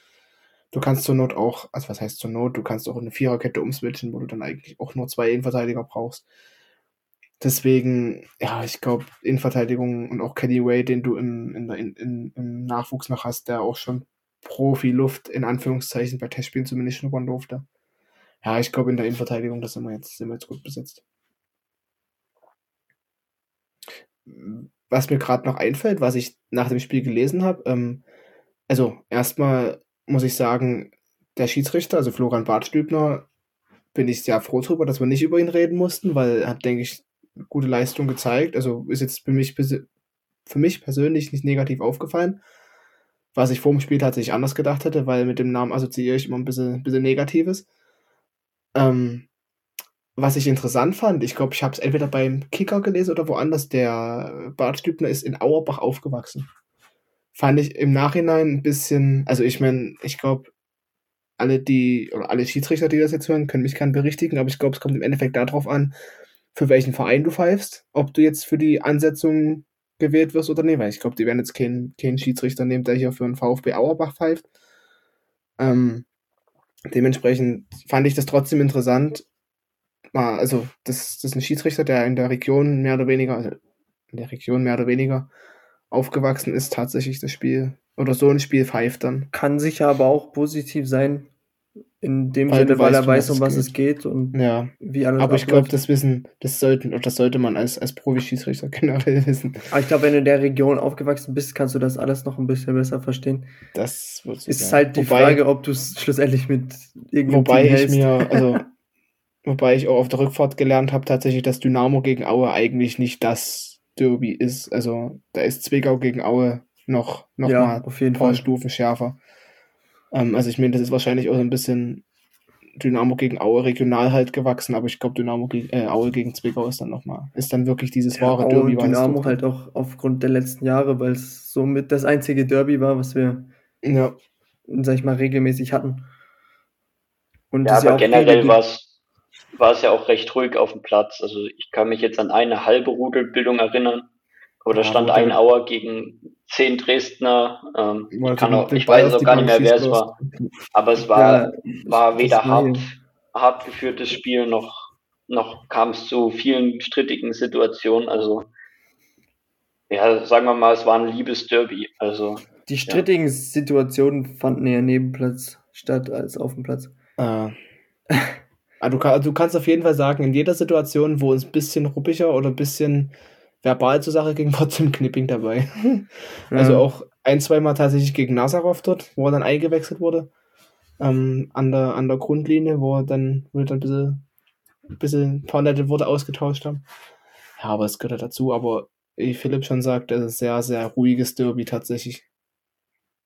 Du kannst zur Not auch, also was heißt zur Not, du kannst auch eine Viererkette umswitchen, wo du dann eigentlich auch nur zwei Innenverteidiger brauchst. Deswegen, ja, ich glaube, Innenverteidigung und auch Kenny Way, den du im, in der, in, im Nachwuchs noch hast, der auch schon Profi-Luft in Anführungszeichen bei Testspielen zumindest schnuppern durfte. Ja, ich glaube, in der Innenverteidigung, das sind wir jetzt, sind wir jetzt gut besetzt was mir gerade noch einfällt, was ich nach dem Spiel gelesen habe, ähm, also erstmal muss ich sagen, der Schiedsrichter, also Florian Bartstübner, bin ich sehr froh darüber, dass wir nicht über ihn reden mussten, weil er hat, denke ich, gute Leistung gezeigt. Also ist jetzt für mich, für mich persönlich nicht negativ aufgefallen, was ich vor dem Spiel tatsächlich anders gedacht hätte, weil mit dem Namen assoziiere ich immer ein bisschen, bisschen Negatives. Ähm, was ich interessant fand, ich glaube, ich habe es entweder beim Kicker gelesen oder woanders, der Bart Stübner ist in Auerbach aufgewachsen. Fand ich im Nachhinein ein bisschen, also ich meine, ich glaube, alle die, oder alle Schiedsrichter, die das jetzt hören, können mich gerne berichtigen, aber ich glaube, es kommt im Endeffekt darauf an, für welchen Verein du pfeifst, ob du jetzt für die Ansetzung gewählt wirst oder nicht, weil ich glaube, die werden jetzt keinen kein Schiedsrichter nehmen, der hier für einen VfB Auerbach pfeift. Ähm, dementsprechend fand ich das trotzdem interessant, mal, also das, das ist ein Schiedsrichter, der in der Region mehr oder weniger, also in der Region mehr oder weniger aufgewachsen ist, tatsächlich das Spiel oder so ein Spiel pfeift dann. Kann sicher aber auch positiv sein, in dem weil Sinne, weil er weiß, um was es geht. und ja. wie alles Aber ich glaube, das wissen, das sollten, das sollte man als, als Profi-Schiedsrichter generell wissen. Aber ich glaube, wenn du in der Region aufgewachsen bist, kannst du das alles noch ein bisschen besser verstehen. Das ist sein. halt die wobei, Frage, ob du es schlussendlich mit irgendeinem Wobei ich mir, also Wobei ich auch auf der Rückfahrt gelernt habe, tatsächlich, dass Dynamo gegen Aue eigentlich nicht das Derby ist. Also da ist Zwickau gegen Aue noch, noch ja, mal auf jeden ein paar Fall. Stufen schärfer. Ähm, also ich meine, das ist wahrscheinlich auch so ein bisschen Dynamo gegen Aue regional halt gewachsen, aber ich glaube, Dynamo gegen äh, Aue gegen Zwickau ist dann nochmal, ist dann wirklich dieses ja, wahre Derby. Und Dynamo halt auch aufgrund der letzten Jahre, weil es somit das einzige Derby war, was wir, ja. sag ich mal, regelmäßig hatten. Und ja, aber generell war es war es ja auch recht ruhig auf dem Platz. Also ich kann mich jetzt an eine halbe Rudelbildung erinnern. Oder Ja, stand ein Auer gegen zehn Dresdner. Ähm, ich, kann auch, ich weiß auch gar nicht mehr, wer es war. Aber es war, Ja, war weder hart, hart geführtes Spiel noch, noch kam es zu vielen strittigen Situationen. Also, ja, sagen wir mal, es war ein Liebesderby. Also, Die strittigen Situationen fanden eher neben Platz statt als auf dem Platz. Äh, ah, du, kann, du kannst auf jeden Fall sagen, in jeder Situation, wo es ein bisschen ruppiger oder ein bisschen verbal zur Sache ging, war Tim Knipping dabei. Also Ja. auch ein, zweimal tatsächlich gegen Nazarov dort, wo er dann eingewechselt wurde. Ähm, an, der, an der Grundlinie, wo er dann, wo wir dann ein bisschen, ein bisschen ein paar nette Worte ausgetauscht haben. Ja, aber es gehört ja dazu. Aber wie Philipp schon sagt, es ist ein sehr, sehr ruhiges Derby tatsächlich.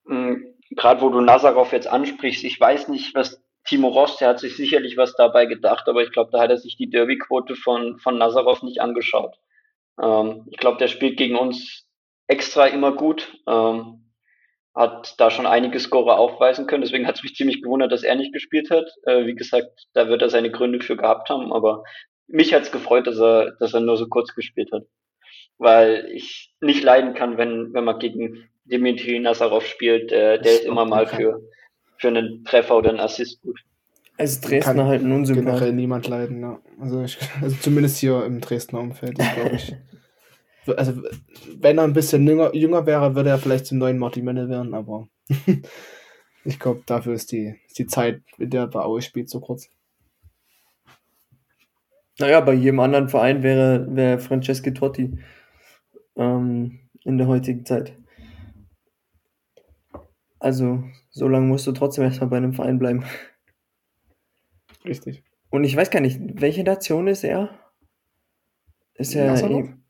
gerade wo du Nazarov jetzt ansprichst, ich weiß nicht, was Timo Ross, der hat sich sicherlich was dabei gedacht, aber ich glaube, da hat er sich die Derby-Quote von, von Nazarov nicht angeschaut. Ähm, ich glaube, der spielt gegen uns extra immer gut, ähm, hat da schon einige Scorer aufweisen können, deswegen hat es mich ziemlich gewundert, dass er nicht gespielt hat. Äh, wie gesagt, da wird er seine Gründe für gehabt haben, aber mich hat's gefreut, dass er, dass er nur so kurz gespielt hat. Weil ich nicht leiden kann, wenn, wenn man gegen Dimitri Nazarov spielt, der, der ist immer mal für, für einen Treffer oder einen Assist gut. Also Dresdner Kann halt ein Unsympath. Generell niemand leiden, ja. Also, ich, also zumindest hier im Dresdner Umfeld, glaube ich. Also, wenn er ein bisschen jünger, jünger wäre, würde er vielleicht zum neuen Martin Menne werden, aber ich glaube, dafür ist die, ist die Zeit, in der er bei Aue spielt, so kurz. Naja, bei jedem anderen Verein wäre, wäre Franceschi Totti ähm, in der heutigen Zeit. Also, so lange musst du trotzdem erstmal bei einem Verein bleiben. Richtig. Und ich weiß gar nicht, welche Nation ist er? Ist er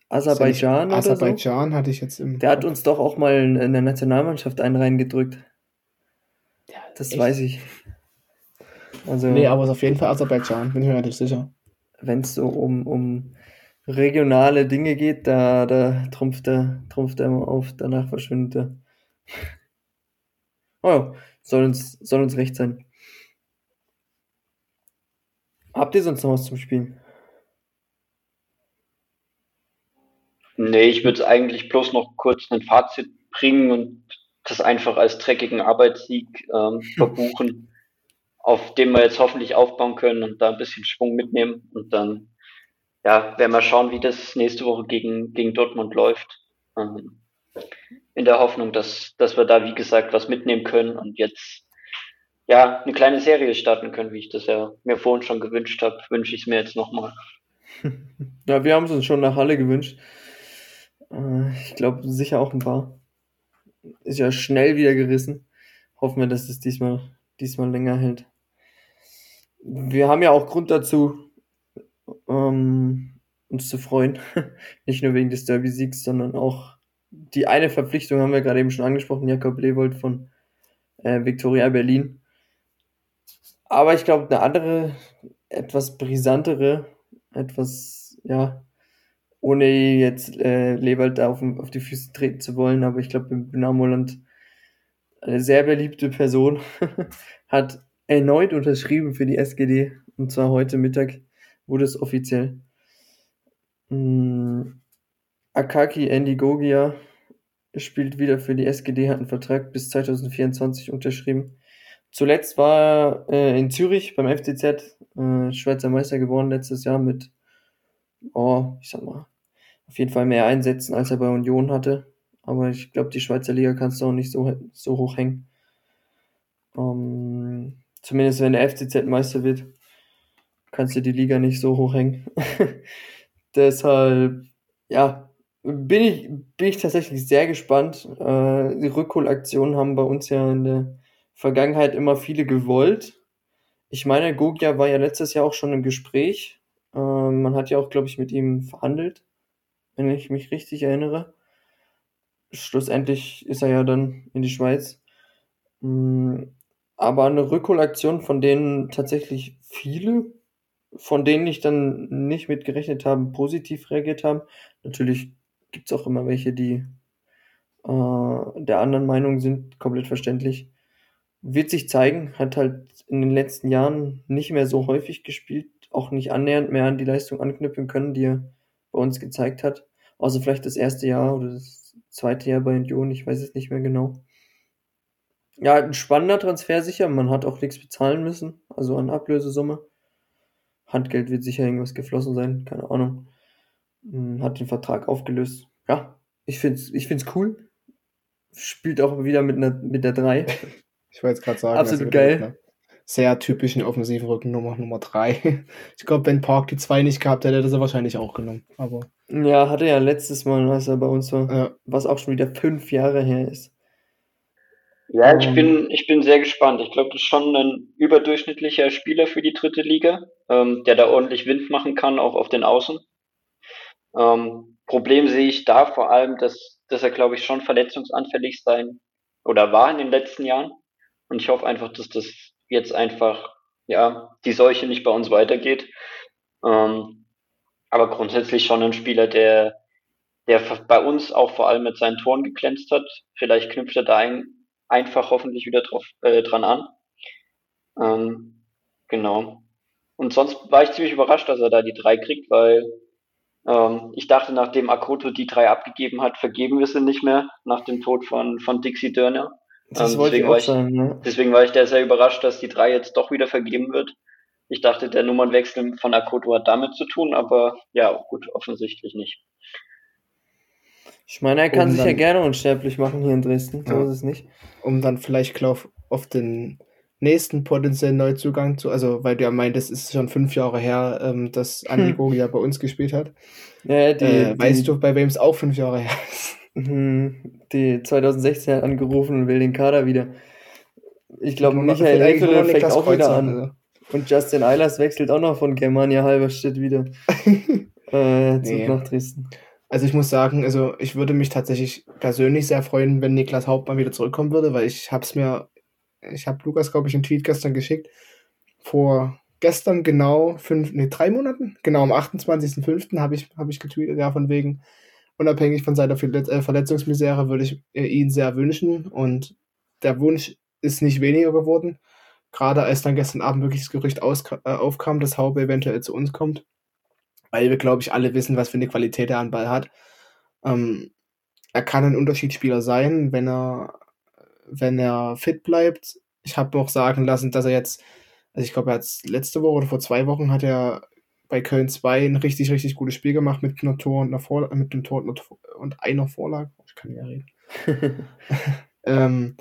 Aserbaidschan oder so? Aserbaidschan hatte ich jetzt im. Der hat uns doch auch mal in der Nationalmannschaft einen reingedrückt. Das echt? weiß ich. Also, Nee, aber es ist auf jeden Fall Aserbaidschan, bin ich mir relativ sicher. wenn es so um, um regionale Dinge geht, da, da trumpft er, trumpft er immer auf, danach verschwindet er. Oh, soll uns, soll uns recht sein. Habt ihr sonst noch was zum Spielen? Nee, ich würde es eigentlich bloß noch kurz ein Fazit bringen und das einfach als dreckigen Arbeitssieg ähm, verbuchen, auf dem wir jetzt hoffentlich aufbauen können und da ein bisschen Schwung mitnehmen. Und dann ja, werden wir schauen, wie das nächste Woche gegen, gegen Dortmund läuft. Ähm, in der Hoffnung, dass, dass wir da, wie gesagt, was mitnehmen können und jetzt ja eine kleine Serie starten können, wie ich das ja mir vorhin schon gewünscht habe, wünsche ich es mir jetzt nochmal. Ja, wir haben es uns schon nach Halle gewünscht. Äh, ich glaube, sicher auch ein paar. Ist ja schnell wieder gerissen. Hoffen wir, dass es diesmal, diesmal länger hält. Wir haben ja auch Grund dazu, ähm, uns zu freuen. Nicht nur wegen des Derby-Siegs, sondern auch die eine Verpflichtung haben wir gerade eben schon angesprochen, Jakob Lewold von äh, Viktoria Berlin. Aber ich glaube, eine andere, etwas brisantere, etwas, ja, ohne jetzt äh, Lewald da auf, auf die Füße treten zu wollen, aber ich glaube, im Dynamoland eine sehr beliebte Person hat erneut unterschrieben für die SGD und zwar heute Mittag wurde es offiziell. Mm, Akaki Endigogia spielt wieder für die SGD, hat einen Vertrag bis 2024 unterschrieben. Zuletzt war er äh, in Zürich beim FCZ äh, Schweizer Meister geworden letztes Jahr mit, oh, ich sag mal, auf jeden Fall mehr Einsätzen, als er bei Union hatte. Aber ich glaube, die Schweizer Liga kannst du auch nicht so, so hoch hängen. Ähm, zumindest wenn der FCZ Meister wird, kannst du die Liga nicht so hoch hängen. Deshalb, ja, bin ich, bin ich tatsächlich sehr gespannt. Äh, die Rückholaktionen haben bei uns ja in der Vergangenheit immer viele gewollt. Ich meine, Gogia war ja letztes Jahr auch schon im Gespräch. Äh, man hat ja auch, glaube ich, mit ihm verhandelt, wenn ich mich richtig erinnere. Schlussendlich ist er ja dann in die Schweiz. Mm, Aber eine Rückholaktion, von denen tatsächlich viele, von denen ich dann nicht mit gerechnet habe, positiv reagiert haben. Natürlich gibt es auch immer welche, die äh, der anderen Meinung sind, komplett verständlich. Wird sich zeigen, hat halt in den letzten Jahren nicht mehr so häufig gespielt, auch nicht annähernd mehr an die Leistung anknüpfen können, die er bei uns gezeigt hat. Außer vielleicht das erste Jahr oder das zweite Jahr bei Union, ich weiß es nicht mehr genau. Ja, ein spannender Transfer sicher. Man hat auch nichts bezahlen müssen, also an Ablösesumme. Handgeld wird sicher irgendwas geflossen sein, keine Ahnung. Hm, hat den Vertrag aufgelöst. Ja, ich find's, ich find's cool. Spielt auch wieder mit einer, mit der 3. Ich wollte jetzt gerade sagen, Absolut geil. Einer sehr typischen offensiven Rückennummer Nummer 3. Ich glaube, wenn Park die 2 nicht gehabt hätte, hätte er wahrscheinlich auch genommen. Aber Ja, hatte ja letztes Mal, als er bei uns war, ja, was auch schon wieder fünf Jahre her ist. Ja, ich Ähm. bin, ich bin sehr gespannt. Ich glaube, das ist schon ein überdurchschnittlicher Spieler für die dritte Liga, ähm, der da ordentlich Wind machen kann, auch auf den Außen. Ähm, Problem sehe ich da vor allem, dass, dass er, glaube ich, schon verletzungsanfällig sein oder war in den letzten Jahren. Und ich hoffe einfach, dass das jetzt einfach, ja, die Seuche nicht bei uns weitergeht. Ähm, aber grundsätzlich schon ein Spieler, der, der bei uns auch vor allem mit seinen Toren geglänzt hat. Vielleicht knüpft er da ein, einfach hoffentlich wieder drauf, äh, dran an. Ähm, genau. Und sonst war ich ziemlich überrascht, dass er da die drei kriegt, weil ähm, ich dachte, nachdem Akoto die drei abgegeben hat, vergeben wir sie nicht mehr nach dem Tod von, von Dixie Dörner. Das Ähm, wollte ich deswegen auch war ich- sagen, ne? Deswegen war ich da sehr überrascht, dass die drei jetzt doch wieder vergeben wird. Ich dachte, der Nummernwechsel von Akoto hat damit zu tun, aber ja, gut, offensichtlich nicht. Ich meine, er kann Um sich ja dann- gerne unsterblich machen hier in Dresden, so Ja. ist es nicht. um dann vielleicht auf den nächsten potenziellen Neuzugang zu, also weil du ja meintest, es ist schon fünf Jahre her, ähm, dass Andi Hm. Gogi ja bei uns gespielt hat. Ja, die, äh, die, weißt du, bei wem es auch fünf Jahre her ist? Mhm, die 2016 hat angerufen und will den Kader wieder. Ich glaube, Michael noch fängt auch wieder an. also. Und Justin Eilers wechselt auch noch von Germania Halberstadt wieder äh, Nee. nach Dresden. Also ich muss sagen, also ich würde mich tatsächlich persönlich sehr freuen, wenn Niklas Hauptmann wieder zurückkommen würde, weil ich habe es mir, ich habe Lukas, glaube ich, einen Tweet gestern geschickt. Vor gestern genau fünf, nee, drei Monaten, genau am 28.05. habe ich, hab ich getweetet, ja, von wegen, unabhängig von seiner äh, Verletzungsmisere würde ich äh, ihn sehr wünschen und der Wunsch ist nicht weniger geworden. Gerade als dann gestern Abend wirklich das Gerücht äh, aufkam, dass Haube eventuell zu uns kommt weil wir, glaube ich, alle wissen, was für eine Qualität er an Ball hat. Ähm, er kann ein Unterschiedsspieler sein, wenn er, wenn er fit bleibt. Ich habe noch sagen lassen, dass er jetzt, also ich glaube, er hat letzte Woche oder vor zwei Wochen hat er bei Köln 2 ein richtig, richtig gutes Spiel gemacht mit einem Tor und einer Vorlage, mit einem Tor und einer, Vorlage. Ich kann ja reden. Ähm,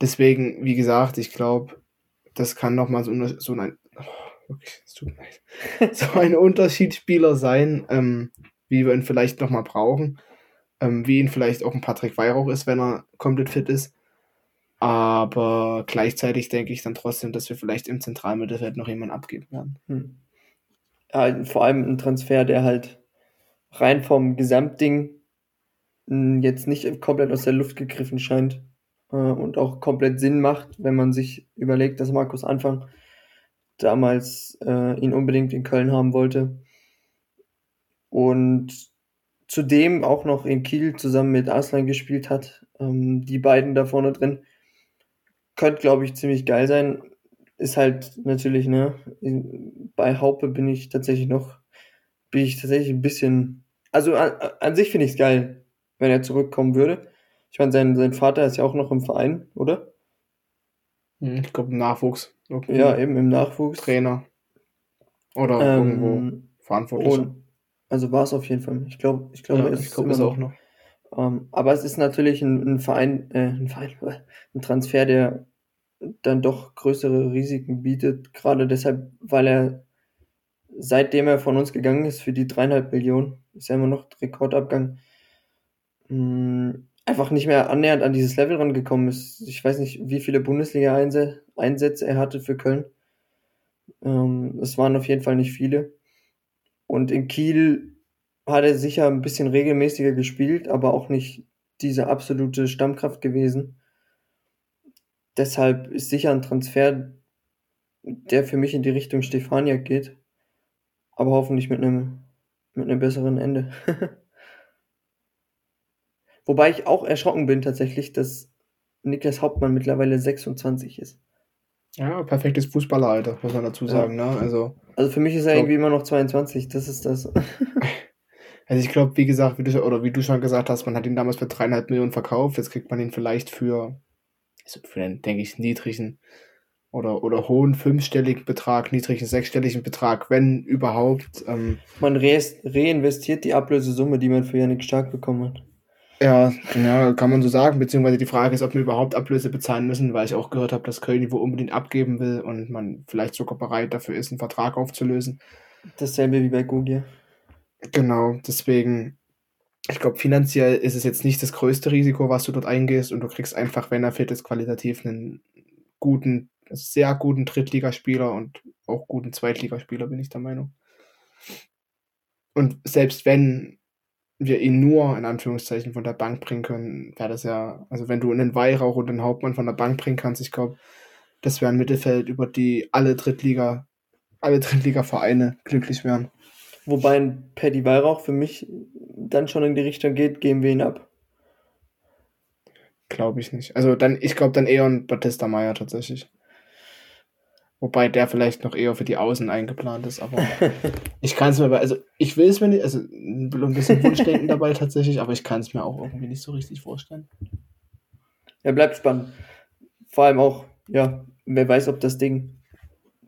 deswegen, wie gesagt, ich glaube, das kann nochmal so, eine- so ein, oh, mir leid, so ein Unterschiedsspieler sein, ähm, wie wir ihn vielleicht nochmal brauchen, ähm, wie ihn vielleicht auch ein Patrick Weihrauch ist, wenn er komplett fit ist. Aber gleichzeitig denke ich dann trotzdem, dass wir vielleicht im Zentralmittelfeld noch jemanden abgeben werden. Hm. Ja, vor allem ein Transfer, der halt rein vom Gesamtding mh, jetzt nicht komplett aus der Luft gegriffen scheint äh, und auch komplett Sinn macht, wenn man sich überlegt, dass Markus Anfang damals äh, ihn unbedingt in Köln haben wollte und zudem auch noch in Kiel zusammen mit Arslan gespielt hat. Ähm, die beiden da vorne drin könnte, glaube ich, ziemlich geil sein. Ist halt natürlich, ne, bei Haupe bin ich tatsächlich noch, bin ich tatsächlich ein bisschen, also an, an sich finde ich es geil, wenn er zurückkommen würde. Ich meine, sein, sein Vater ist ja auch noch im Verein, oder? Hm, Ich glaube, Nachwuchs. Irgendwie Ja, eben im Nachwuchs. Trainer. Oder irgendwo Ähm, Verantwortlicher. und, also war es auf jeden Fall. Ich glaube, ich glaube, ja, es ich glaube, ist auch noch. Ähm, aber es ist natürlich ein, ein Verein, äh, ein Verein, ein Transfer, der dann doch größere Risiken bietet, gerade deshalb, weil er seitdem er von uns gegangen ist für die dreieinhalb Millionen, ist ja immer noch Rekordabgang, mh, einfach nicht mehr annähernd an dieses Level rangekommen ist. Ich weiß nicht, wie viele Bundesliga-Einsätze er hatte für Köln. Ähm, es waren auf jeden Fall nicht viele. Und in Kiel hat er sicher ein bisschen regelmäßiger gespielt, aber auch nicht diese absolute Stammkraft gewesen. Deshalb ist sicher ein Transfer, der für mich in die Richtung Stefaniak geht, aber hoffentlich mit einem mit einem besseren Ende. Wobei ich auch erschrocken bin tatsächlich, dass Niklas Hauptmann mittlerweile 26 ist. Ja, perfektes Fußballeralter, muss man dazu Ja. sagen. Ne? Also, Also für mich ist er Glaub- irgendwie immer noch 22, das ist das. Also ich glaube, wie gesagt, wie du, oder wie du schon gesagt hast, man hat ihn damals für dreieinhalb Millionen verkauft. Jetzt kriegt man ihn vielleicht für, also für einen, denke ich, niedrigen oder, oder hohen fünfstelligen Betrag, niedrigen sechsstelligen Betrag, wenn überhaupt. Ähm, Man re reinvestiert die Ablösesumme, die man für Janik Stark bekommen hat. ja, ja, kann man so sagen. Beziehungsweise die Frage ist, ob wir überhaupt Ablöse bezahlen müssen, weil ich auch gehört habe, dass Köln die wohl unbedingt abgeben will und man vielleicht sogar bereit dafür ist, einen Vertrag aufzulösen. Dasselbe wie bei Gogia. Genau, deswegen, ich glaube, finanziell ist es jetzt nicht das größte Risiko, was du dort eingehst und du kriegst einfach, wenn er fit ist, qualitativ einen guten, sehr guten Drittligaspieler und auch guten Zweitligaspieler, bin ich der Meinung. Und selbst wenn wir ihn nur in Anführungszeichen von der Bank bringen können, wäre das ja, also wenn du einen Weihrauch und einen Hauptmann von der Bank bringen kannst, ich glaube, das wäre ein Mittelfeld, über die alle Drittliga, alle Drittliga-Vereine glücklich wären. Wobei ein Paddy Weihrauch für mich dann schon in die Richtung geht, geben wir ihn ab. Glaube ich nicht. Also dann, ich glaube dann eher ein Batista Meyer tatsächlich. Wobei der vielleicht noch eher für die Außen eingeplant ist, aber ich kann es mir bei, also ich will es mir nicht, also ein bisschen Wunschdenken dabei tatsächlich, aber ich kann es mir auch irgendwie nicht so richtig vorstellen. Er bleibt spannend. Vor allem auch, ja, wer weiß, ob das Ding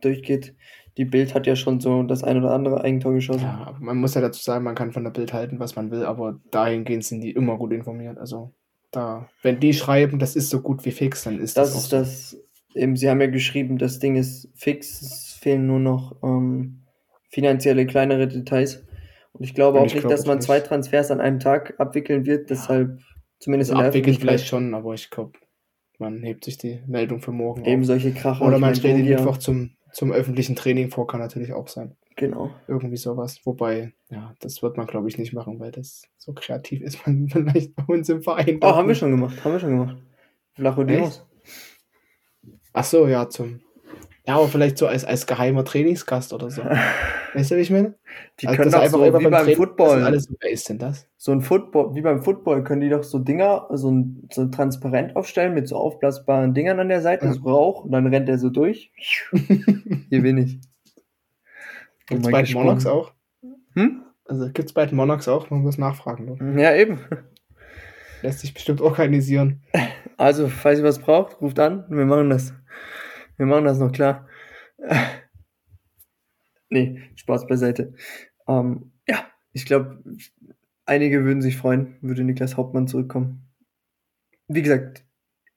durchgeht. Die Bild hat ja schon so das ein oder andere Eigentor geschossen. Ja, man muss ja dazu sagen, man kann von der Bild halten, was man will, aber dahingehend sind die immer gut informiert. Also da, wenn die schreiben, das ist so gut wie fix, dann ist das, Das ist das, eben, sie haben ja geschrieben, das Ding ist fix, es fehlen nur noch ähm, finanzielle kleinere Details. Und ich glaube Und auch ich nicht, glaube dass man nicht. zwei Transfers an einem Tag abwickeln wird, deshalb zumindest Also in der abwickeln Öffentlichkeit vielleicht schon, aber ich glaube, man hebt sich die Meldung für morgen eben auf. solche Kracher. Oder man stellt den Mittwoch zum, zum öffentlichen Training vor, kann natürlich auch sein. Genau. Irgendwie sowas. Wobei, ja, das wird man, glaube ich, nicht machen, weil das so kreativ ist man vielleicht bei uns im Verein. Oh, haben wir schon gemacht, haben wir schon gemacht. Flachodemos. Ach so, ja, zum. Ja, aber vielleicht so als, als geheimer Trainingsgast oder so. weißt du, wie ich meine? Die Also, können doch einfach so immer wie beim Training- Football. dass Alles so, wer ist denn das? so ein Football, wie beim Football, können die doch so Dinger, so ein, so ein Transparent aufstellen mit so aufblasbaren Dingern an der Seite, Ja. so Rauch, und dann rennt er so durch. Hier bin ich. Gibt's mal bei den gesprungen. Monarchs auch? Hm? Also gibt's bei den Monarchs auch? Man muss nachfragen. Ne? Ja, eben. Lässt sich bestimmt organisieren. Also, falls ihr was braucht, ruft an, wir machen das. Wir machen das noch klar. Nee, Spaß beiseite. Ähm, ja, ich glaube, einige würden sich freuen, würde Niklas Hauptmann zurückkommen. Wie gesagt,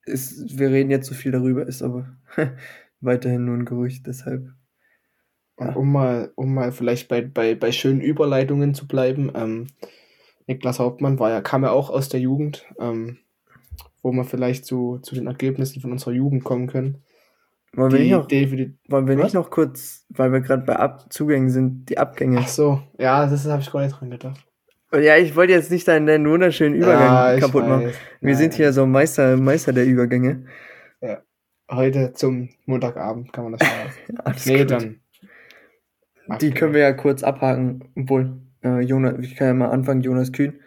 ist, wir reden jetzt so viel darüber, ist aber weiterhin nur ein Gerücht, deshalb. Ja. um mal, um mal vielleicht bei, bei, bei schönen Überleitungen zu bleiben, ähm, Niklas Hauptmann war ja, kam ja auch aus der Jugend, ähm, wo wir vielleicht zu, zu den Ergebnissen von unserer Jugend kommen können. Wollen wir nicht noch, defini- wollen wir nicht noch kurz, weil wir gerade bei Ab Zugängen sind, die Abgänge. Ach so, ja, das habe ich gar nicht dran gedacht. Ja, ich wollte jetzt nicht deinen, deinen wunderschönen Übergang Ja, ich kaputt machen. weiß. Wir Nein. sind hier so Meister, Meister der Übergänge. Heute zum Montagabend kann man das. Alles nee, gut. dann. Die können wir ja kurz abhaken. Obwohl, äh, Jonas, ich kann ja mal anfangen. Jonas Kühn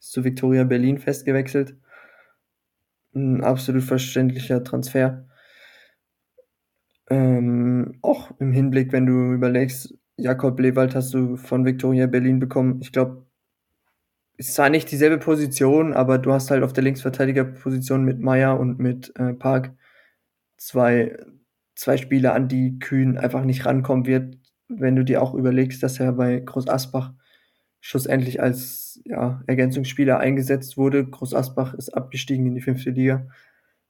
ist zu Viktoria Berlin festgewechselt. Ein absolut verständlicher Transfer. Ähm, auch im Hinblick, wenn du überlegst, Jakob Lewald hast du von Viktoria Berlin bekommen. Ich glaube, ist zwar nicht dieselbe Position, aber du hast halt auf der Linksverteidigerposition mit Meier und mit äh, Park zwei, zwei Spieler, an die Kühn einfach nicht rankommen wird, wenn du dir auch überlegst, dass er bei Groß Asbach schlussendlich als ja, Ergänzungsspieler eingesetzt wurde. Groß Asbach ist abgestiegen in die fünfte Liga.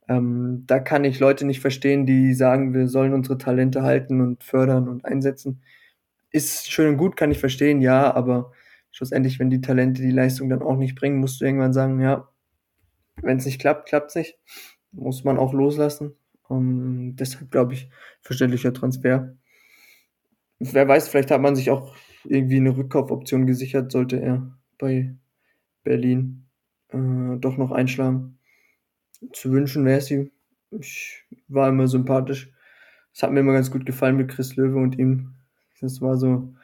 Ähm, da kann ich Leute nicht verstehen, die sagen, wir sollen unsere Talente halten und fördern und einsetzen. Ist schön und gut, kann ich verstehen, ja, aber schlussendlich, wenn die Talente die Leistung dann auch nicht bringen, musst du irgendwann sagen, ja, wenn es nicht klappt, klappt es nicht. Muss man auch loslassen. Ähm, deshalb glaube ich, verständlicher Transfer. Wer weiß, vielleicht hat man sich auch irgendwie eine Rückkaufoption gesichert, sollte er bei Berlin äh, doch noch einschlagen. Zu wünschen wäre es. Ich war immer sympathisch. Es hat mir immer ganz gut gefallen mit Chris Löwe und ihm. Das war so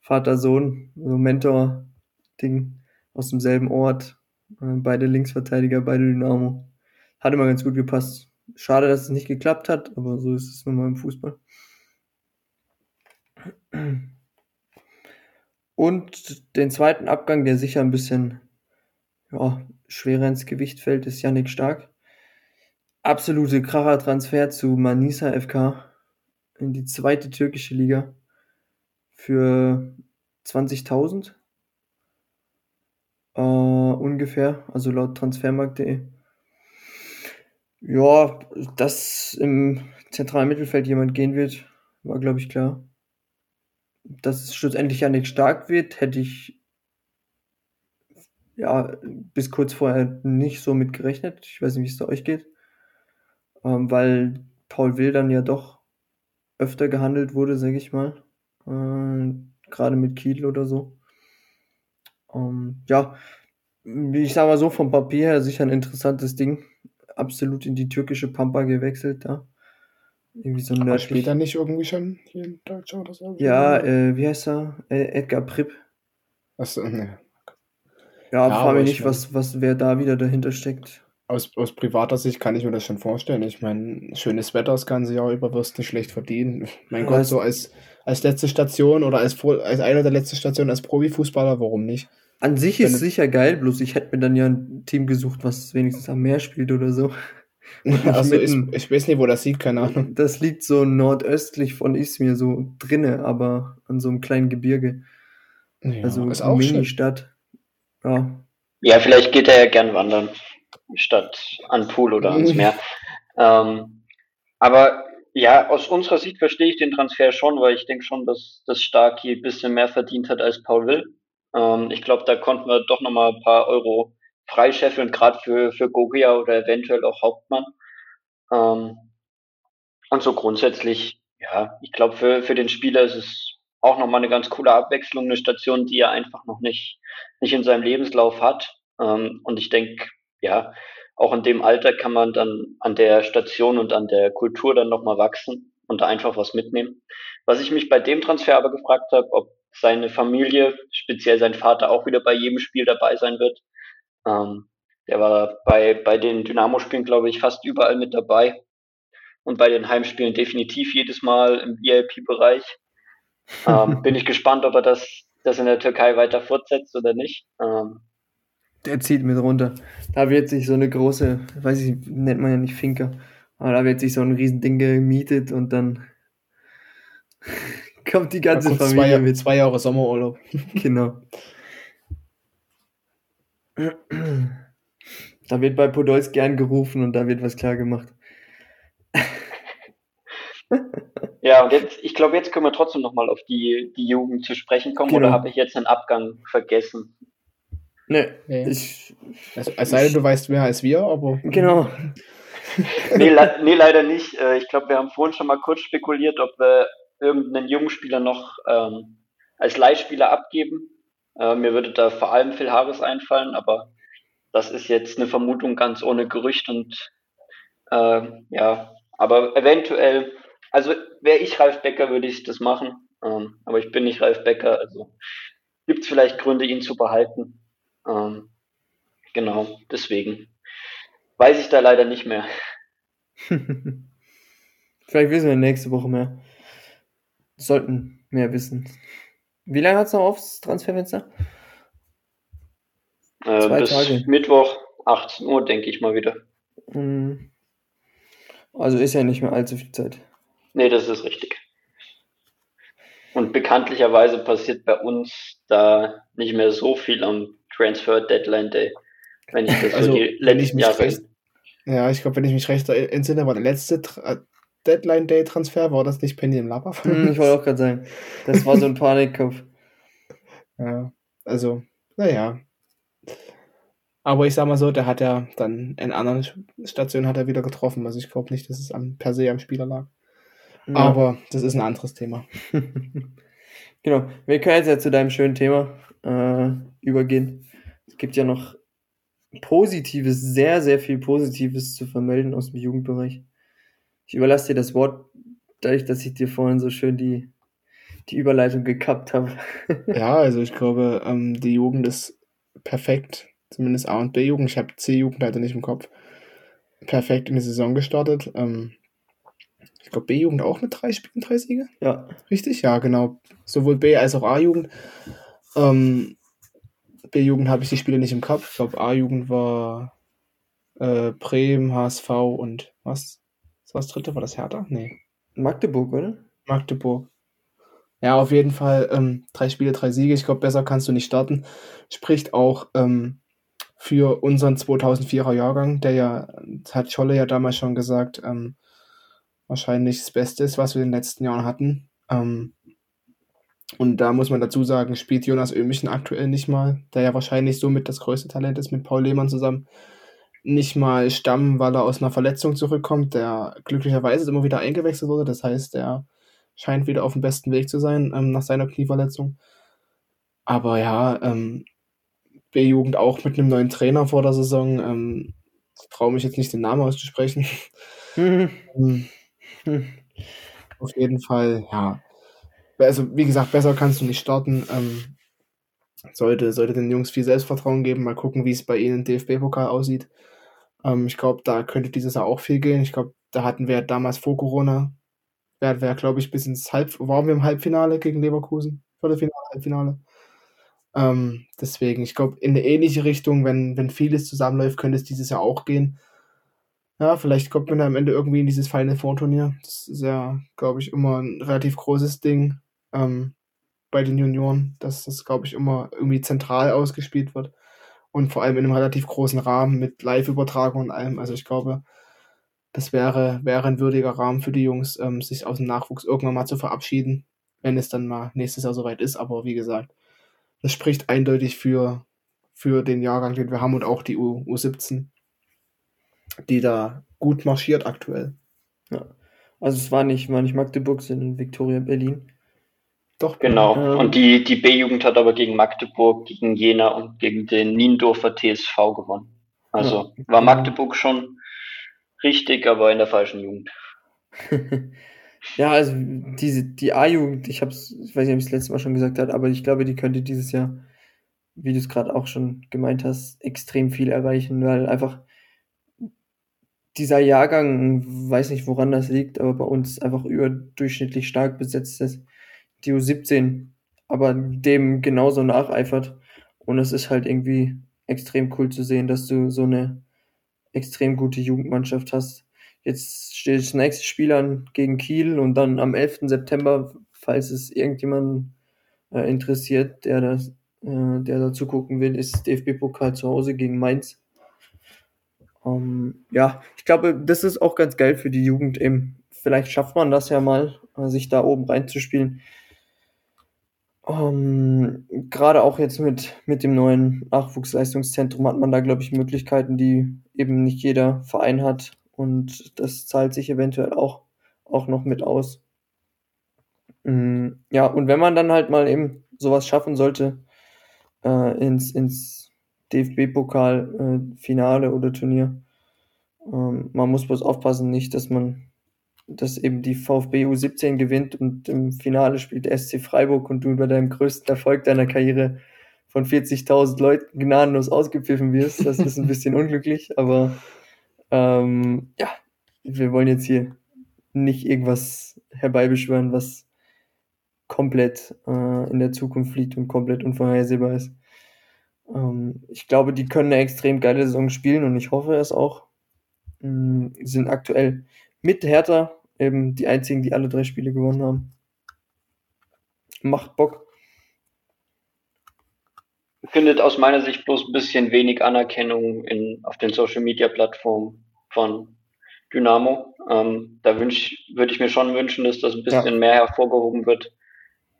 Vater-Sohn, so Mentor-Ding aus demselben Ort. Äh, beide Linksverteidiger, beide Dynamo. Hat immer ganz gut gepasst. Schade, dass es nicht geklappt hat, aber so ist es nun mal im Fußball. Und den zweiten Abgang, der sicher ein bisschen ja, schwerer ins Gewicht fällt, ist Yannick Stark. Absolute Kracher-Transfer zu Manisa FK in die zweite türkische Liga für 20.000 äh, ungefähr, also laut transfermarkt.de. Ja, dass im zentralen Mittelfeld jemand gehen wird, war glaube ich klar. Dass es schlussendlich nicht stark wird, hätte ich ja bis kurz vorher nicht so mit gerechnet. Ich weiß nicht, wie es da euch geht. Ähm, weil Paul Will dann ja doch öfter gehandelt wurde, sage ich mal. Äh, Gerade mit Kiel oder so. Ähm, ja, ich sag mal so, vom Papier her sicher ein interessantes Ding. Absolut in die türkische Pampa gewechselt da. Irgendwie so nördlich. spielt er nicht irgendwie schon hier in Deutschland oder so? Ja, äh, wie heißt er? Äh, Edgar Pripp. Achso, ne. Ja, ja frage mich nicht, was, was, wer da wieder dahinter steckt. Aus, aus privater Sicht kann ich mir das schon vorstellen. Ich meine, schönes Wetter, das ganze Jahr über wirst nicht schlecht verdienen. Mein ja, Gott, so als, als letzte Station oder als, als einer der letzten Stationen als Profifußballer, warum nicht? An sich ist es sicher geil, bloß ich hätte mir dann ja ein Team gesucht, was wenigstens am Meer spielt oder so. Also ich, ich, weiß nicht, wo das liegt, keine Ahnung. Das liegt so nordöstlich von Izmir, so drinne, aber an so einem kleinen Gebirge. Ja, also ist auch Mini-Stadt. Ja. ja, vielleicht geht er ja gern wandern, statt an Pool oder ans Meer. ähm, aber ja, aus unserer Sicht verstehe ich den Transfer schon, weil ich denke schon, dass das Starkey ein bisschen mehr verdient hat als Paul Will. Ähm, ich glaube, da konnten wir doch nochmal ein paar Euro freischeffeln, gerade für, für Gogia oder eventuell auch Hauptmann. Ähm, und so grundsätzlich, ja, ich glaube, für, für den Spieler ist es auch nochmal eine ganz coole Abwechslung, eine Station, die er einfach noch nicht, nicht in seinem Lebenslauf hat. Ähm, und ich denke, ja, auch in dem Alter kann man dann an der Station und an der Kultur dann nochmal wachsen und da einfach was mitnehmen. Was ich mich bei dem Transfer aber gefragt habe, ob seine Familie, speziell sein Vater, auch wieder bei jedem Spiel dabei sein wird. Ähm, der war bei, bei den Dynamo-Spielen, glaube ich, fast überall mit dabei. Und bei den Heimspielen definitiv jedes Mal im VIP-Bereich. Ähm, bin ich gespannt, ob er das, das in der Türkei weiter fortsetzt oder nicht. Ähm, der zieht mit runter. Da wird sich so eine große, weiß ich, nennt man ja nicht Finker, aber da wird sich so ein Riesending gemietet und dann Kommt die ganze kommt Familie zwei, mit. Zwei Jahre Sommerurlaub. genau. Da wird bei Podolsk gern gerufen und da wird was klar gemacht. Ja, und jetzt, ich glaube, jetzt können wir trotzdem nochmal auf die, die Jugend zu sprechen kommen, genau. oder habe ich jetzt einen Abgang vergessen? Nee, nee. Ich, also, als sei denn, du weißt mehr als wir, aber. Genau. nee, le nee, leider nicht. Äh, ich glaube, wir haben vorhin schon mal kurz spekuliert, ob wir irgendeinen jungen Spieler noch ähm, als Leihspieler abgeben. Äh, mir würde da vor allem Phil Harris einfallen, aber das ist jetzt eine Vermutung ganz ohne Gerücht und äh, ja, aber eventuell, also wäre ich Ralf Becker, würde ich das machen, ähm, aber ich bin nicht Ralf Becker, also gibt es vielleicht Gründe, ihn zu behalten. Ähm, genau, deswegen weiß ich da leider nicht mehr. vielleicht wissen wir nächste Woche mehr sollten mehr wissen. Wie lange hat es noch aufs Transferfenster? Äh, Zwei bis Tage. Mittwoch, 18 Uhr, denke ich mal wieder. Mhm. Also ist ja nicht mehr allzu viel Zeit. Nee, das ist richtig. Und bekanntlicherweise passiert bei uns da nicht mehr so viel am Transfer Deadline Day. Wenn ich das also, so die letzten Jahre. Recht, ja, ich glaube, wenn ich mich recht entsinne, war der letzte Deadline Day Transfer, war das nicht Penny im Lapa? Hm, ich wollte auch gerade sagen, das war so ein Panikkopf. ja, also, naja. Aber ich sag mal so, der hat ja dann in anderen Stationen hat er wieder getroffen. Also ich glaube nicht, dass es am, per se am Spieler lag. Ja. Aber das ist ein anderes Thema. genau. Wir können jetzt ja zu deinem schönen Thema äh, übergehen. Es gibt ja noch Positives, sehr, sehr viel Positives zu vermelden aus dem Jugendbereich. Ich überlasse dir das Wort, dadurch, dass ich dir vorhin so schön die, die Überleitung gekappt habe. ja, also ich glaube, ähm, die Jugend ist perfekt, zumindest A und B-Jugend. Ich habe C-Jugend leider nicht im Kopf. Perfekt in die Saison gestartet. Ähm, ich glaube, B-Jugend auch mit drei Spielen, drei Siege. Ja. Richtig? Ja, genau. Sowohl B- als auch A-Jugend. Ähm, B-Jugend habe ich die Spiele nicht im Kopf. Ich glaube, A-Jugend war äh, Bremen, HSV und was? Was war das dritte? War das Hertha? Nee. Magdeburg, oder? Magdeburg. Ja, auf jeden Fall ähm, drei Spiele, drei Siege. Ich glaube, besser kannst du nicht starten. Spricht auch ähm, für unseren 2004er Jahrgang, der ja, hat Scholle ja damals schon gesagt, ähm, wahrscheinlich das Beste ist, was wir in den letzten Jahren hatten. Ähm, und da muss man dazu sagen, spielt Jonas Ömichen aktuell nicht mal, der ja wahrscheinlich somit das größte Talent ist mit Paul Lehmann zusammen. Nicht mal Stamm, weil er aus einer Verletzung zurückkommt, der glücklicherweise immer wieder eingewechselt wurde. Das heißt, er scheint wieder auf dem besten Weg zu sein ähm, nach seiner Knieverletzung. Aber ja, ähm, B-Jugend auch mit einem neuen Trainer vor der Saison. Ähm, traue mich jetzt nicht den Namen auszusprechen. auf jeden Fall, ja. Also, wie gesagt, besser kannst du nicht starten. Ähm, sollte, sollte den Jungs viel Selbstvertrauen geben. Mal gucken, wie es bei ihnen im DFB-Pokal aussieht. Ähm, ich glaube, da könnte dieses Jahr auch viel gehen. Ich glaube, da hatten wir damals vor Corona, wäre, wär, glaube ich, bis ins Halb, waren wir im Halbfinale gegen Leverkusen? Viertelfinale, Halbfinale. Ähm, deswegen, ich glaube, in eine ähnliche Richtung, wenn, wenn vieles zusammenläuft, könnte es dieses Jahr auch gehen. Ja, vielleicht kommt man am Ende irgendwie in dieses Final Four Turnier. Das ist ja, glaube ich, immer ein relativ großes Ding ähm, bei den Junioren, dass das, glaube ich, immer irgendwie zentral ausgespielt wird. Und vor allem in einem relativ großen Rahmen mit Live-Übertragung und allem. Also ich glaube, das wäre, wäre ein würdiger Rahmen für die Jungs, ähm, sich aus dem Nachwuchs irgendwann mal zu verabschieden, wenn es dann mal nächstes Jahr soweit ist. Aber wie gesagt, das spricht eindeutig für, für den Jahrgang, den wir haben und auch die U, U17, die da gut marschiert aktuell. Ja. Also es war nicht, war nicht Magdeburg, sondern Victoria Berlin. Doch. Genau. Ähm, und die, die B-Jugend hat aber gegen Magdeburg, gegen Jena und gegen den Niendorfer TSV gewonnen. Also ja, war Magdeburg schon richtig, aber in der falschen Jugend. ja, also diese, die A-Jugend, ich hab's, ich weiß nicht, ob ich es letztes Mal schon gesagt habe, aber ich glaube, die könnte dieses Jahr, wie du es gerade auch schon gemeint hast, extrem viel erreichen, weil einfach dieser Jahrgang, weiß nicht, woran das liegt, aber bei uns einfach überdurchschnittlich stark besetzt ist die U17 aber dem genauso nacheifert. Und es ist halt irgendwie extrem cool zu sehen, dass du so eine extrem gute Jugendmannschaft hast. Jetzt steht das nächste Spiel an gegen Kiel und dann am 11. September, falls es irgendjemand äh, interessiert, der das, äh, der da zugucken will, ist DFB-Pokal zu Hause gegen Mainz. Ähm, ja, ich glaube, das ist auch ganz geil für die Jugend eben. Vielleicht schafft man das ja mal, äh, sich da oben reinzuspielen. Um, ähm, gerade auch jetzt mit, mit dem neuen Nachwuchsleistungszentrum hat man da, glaube ich, Möglichkeiten, die eben nicht jeder Verein hat. Und das zahlt sich eventuell auch, auch noch mit aus. Um, ja, und wenn man dann halt mal eben sowas schaffen sollte, äh, ins, ins DFB-Pokal-Finale äh, oder Turnier, ähm, man muss bloß aufpassen, nicht, dass man dass eben die VfB U17 gewinnt und im Finale spielt SC Freiburg und du bei deinem größten Erfolg deiner Karriere von 40.000 Leuten gnadenlos ausgepfiffen wirst. Das ist ein bisschen unglücklich, aber ähm, ja, wir wollen jetzt hier nicht irgendwas herbeibeschwören, was komplett äh, in der Zukunft liegt und komplett unvorhersehbar ist. Ähm, ich glaube, die können eine extrem geile Saison spielen und ich hoffe es auch. Ähm, sind aktuell mit Hertha eben die einzigen, die alle drei Spiele gewonnen haben. Macht Bock. Findet aus meiner Sicht bloß ein bisschen wenig Anerkennung in, auf den Social Media Plattformen von Dynamo. Ähm, da würde ich mir schon wünschen, dass das ein bisschen ja. mehr hervorgehoben wird.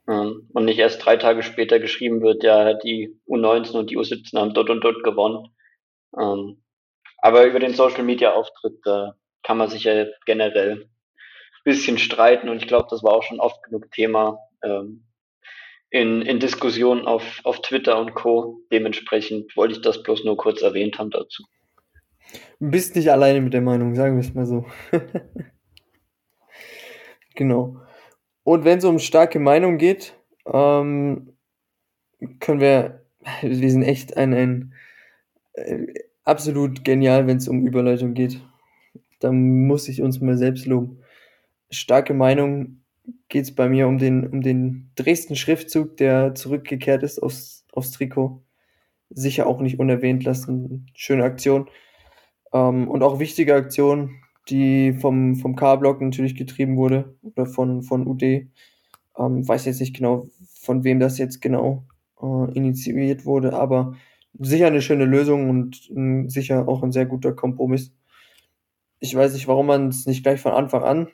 Ähm, und nicht erst drei Tage später geschrieben wird, ja, die U19 und die U17 haben dort und dort gewonnen. Ähm, aber über den Social Media Auftritt, da kann man sich ja generell ein bisschen streiten und ich glaube, das war auch schon oft genug Thema ähm, in, in Diskussionen auf, auf Twitter und Co. Dementsprechend wollte ich das bloß nur kurz erwähnt haben dazu. Bist nicht alleine mit der Meinung, sagen wir es mal so. genau. Und wenn es um starke Meinung geht, ähm, können wir, wir sind echt ein, ein äh, absolut genial, wenn es um Überleitung geht da muss ich uns mal selbst loben. Starke Meinung geht es bei mir um den, um den Dresden-Schriftzug, der zurückgekehrt ist aufs, aufs Trikot. Sicher auch nicht unerwähnt lassen. Schöne Aktion. Ähm, und auch wichtige Aktion, die vom, vom K-Block natürlich getrieben wurde oder von, von UD. Ähm, weiß jetzt nicht genau, von wem das jetzt genau äh, initiiert wurde, aber sicher eine schöne Lösung und äh, sicher auch ein sehr guter Kompromiss. Ich weiß nicht, warum man es nicht gleich von Anfang an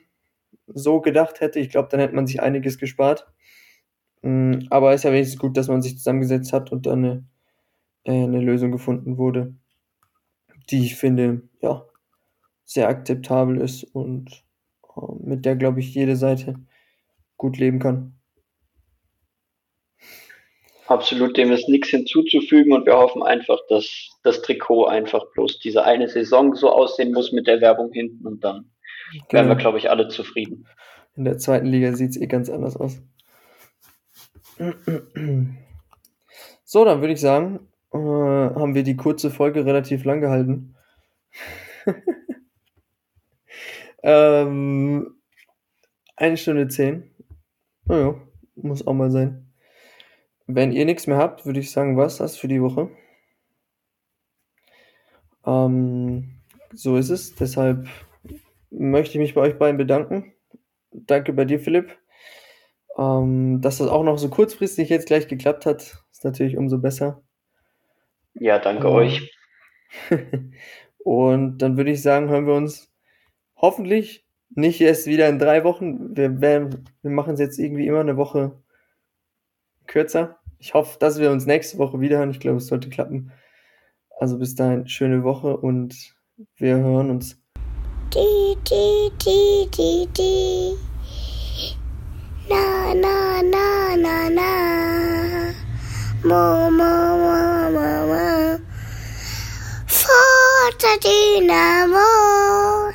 so gedacht hätte. Ich glaube, dann hätte man sich einiges gespart. Mm, aber es ist ja wenigstens gut, dass man sich zusammengesetzt hat und dann eine, äh, eine Lösung gefunden wurde, die ich finde, ja, sehr akzeptabel ist und äh, mit der, glaube ich, jede Seite gut leben kann. Absolut, dem ist nichts hinzuzufügen und wir hoffen einfach, dass das Trikot einfach bloß diese eine Saison so aussehen muss mit der Werbung hinten und dann genau. wären wir, glaube ich, alle zufrieden. In der zweiten Liga sieht es eh ganz anders aus. So, dann würde ich sagen, äh, haben wir die kurze Folge relativ lang gehalten. ähm, eine Stunde zehn. Naja, muss auch mal sein. Wenn ihr nichts mehr habt, würde ich sagen, was das für die Woche. Ähm, so ist es. Deshalb möchte ich mich bei euch beiden bedanken. Danke bei dir, Philipp. Ähm, dass das auch noch so kurzfristig jetzt gleich geklappt hat, ist natürlich umso besser. Ja, danke ähm, euch. Und dann würde ich sagen, hören wir uns hoffentlich nicht erst wieder in drei Wochen. Wir, wir, wir machen es jetzt irgendwie immer eine Woche kürzer. Ich hoffe, dass wir uns nächste Woche wiederhören. Ich glaube, es sollte klappen. Also bis dahin, schöne Woche und wir hören uns. Die, die, die, die, die. Na, na, na, na, na. Mo, mo, mo, mo, mo. Forza Dynamo.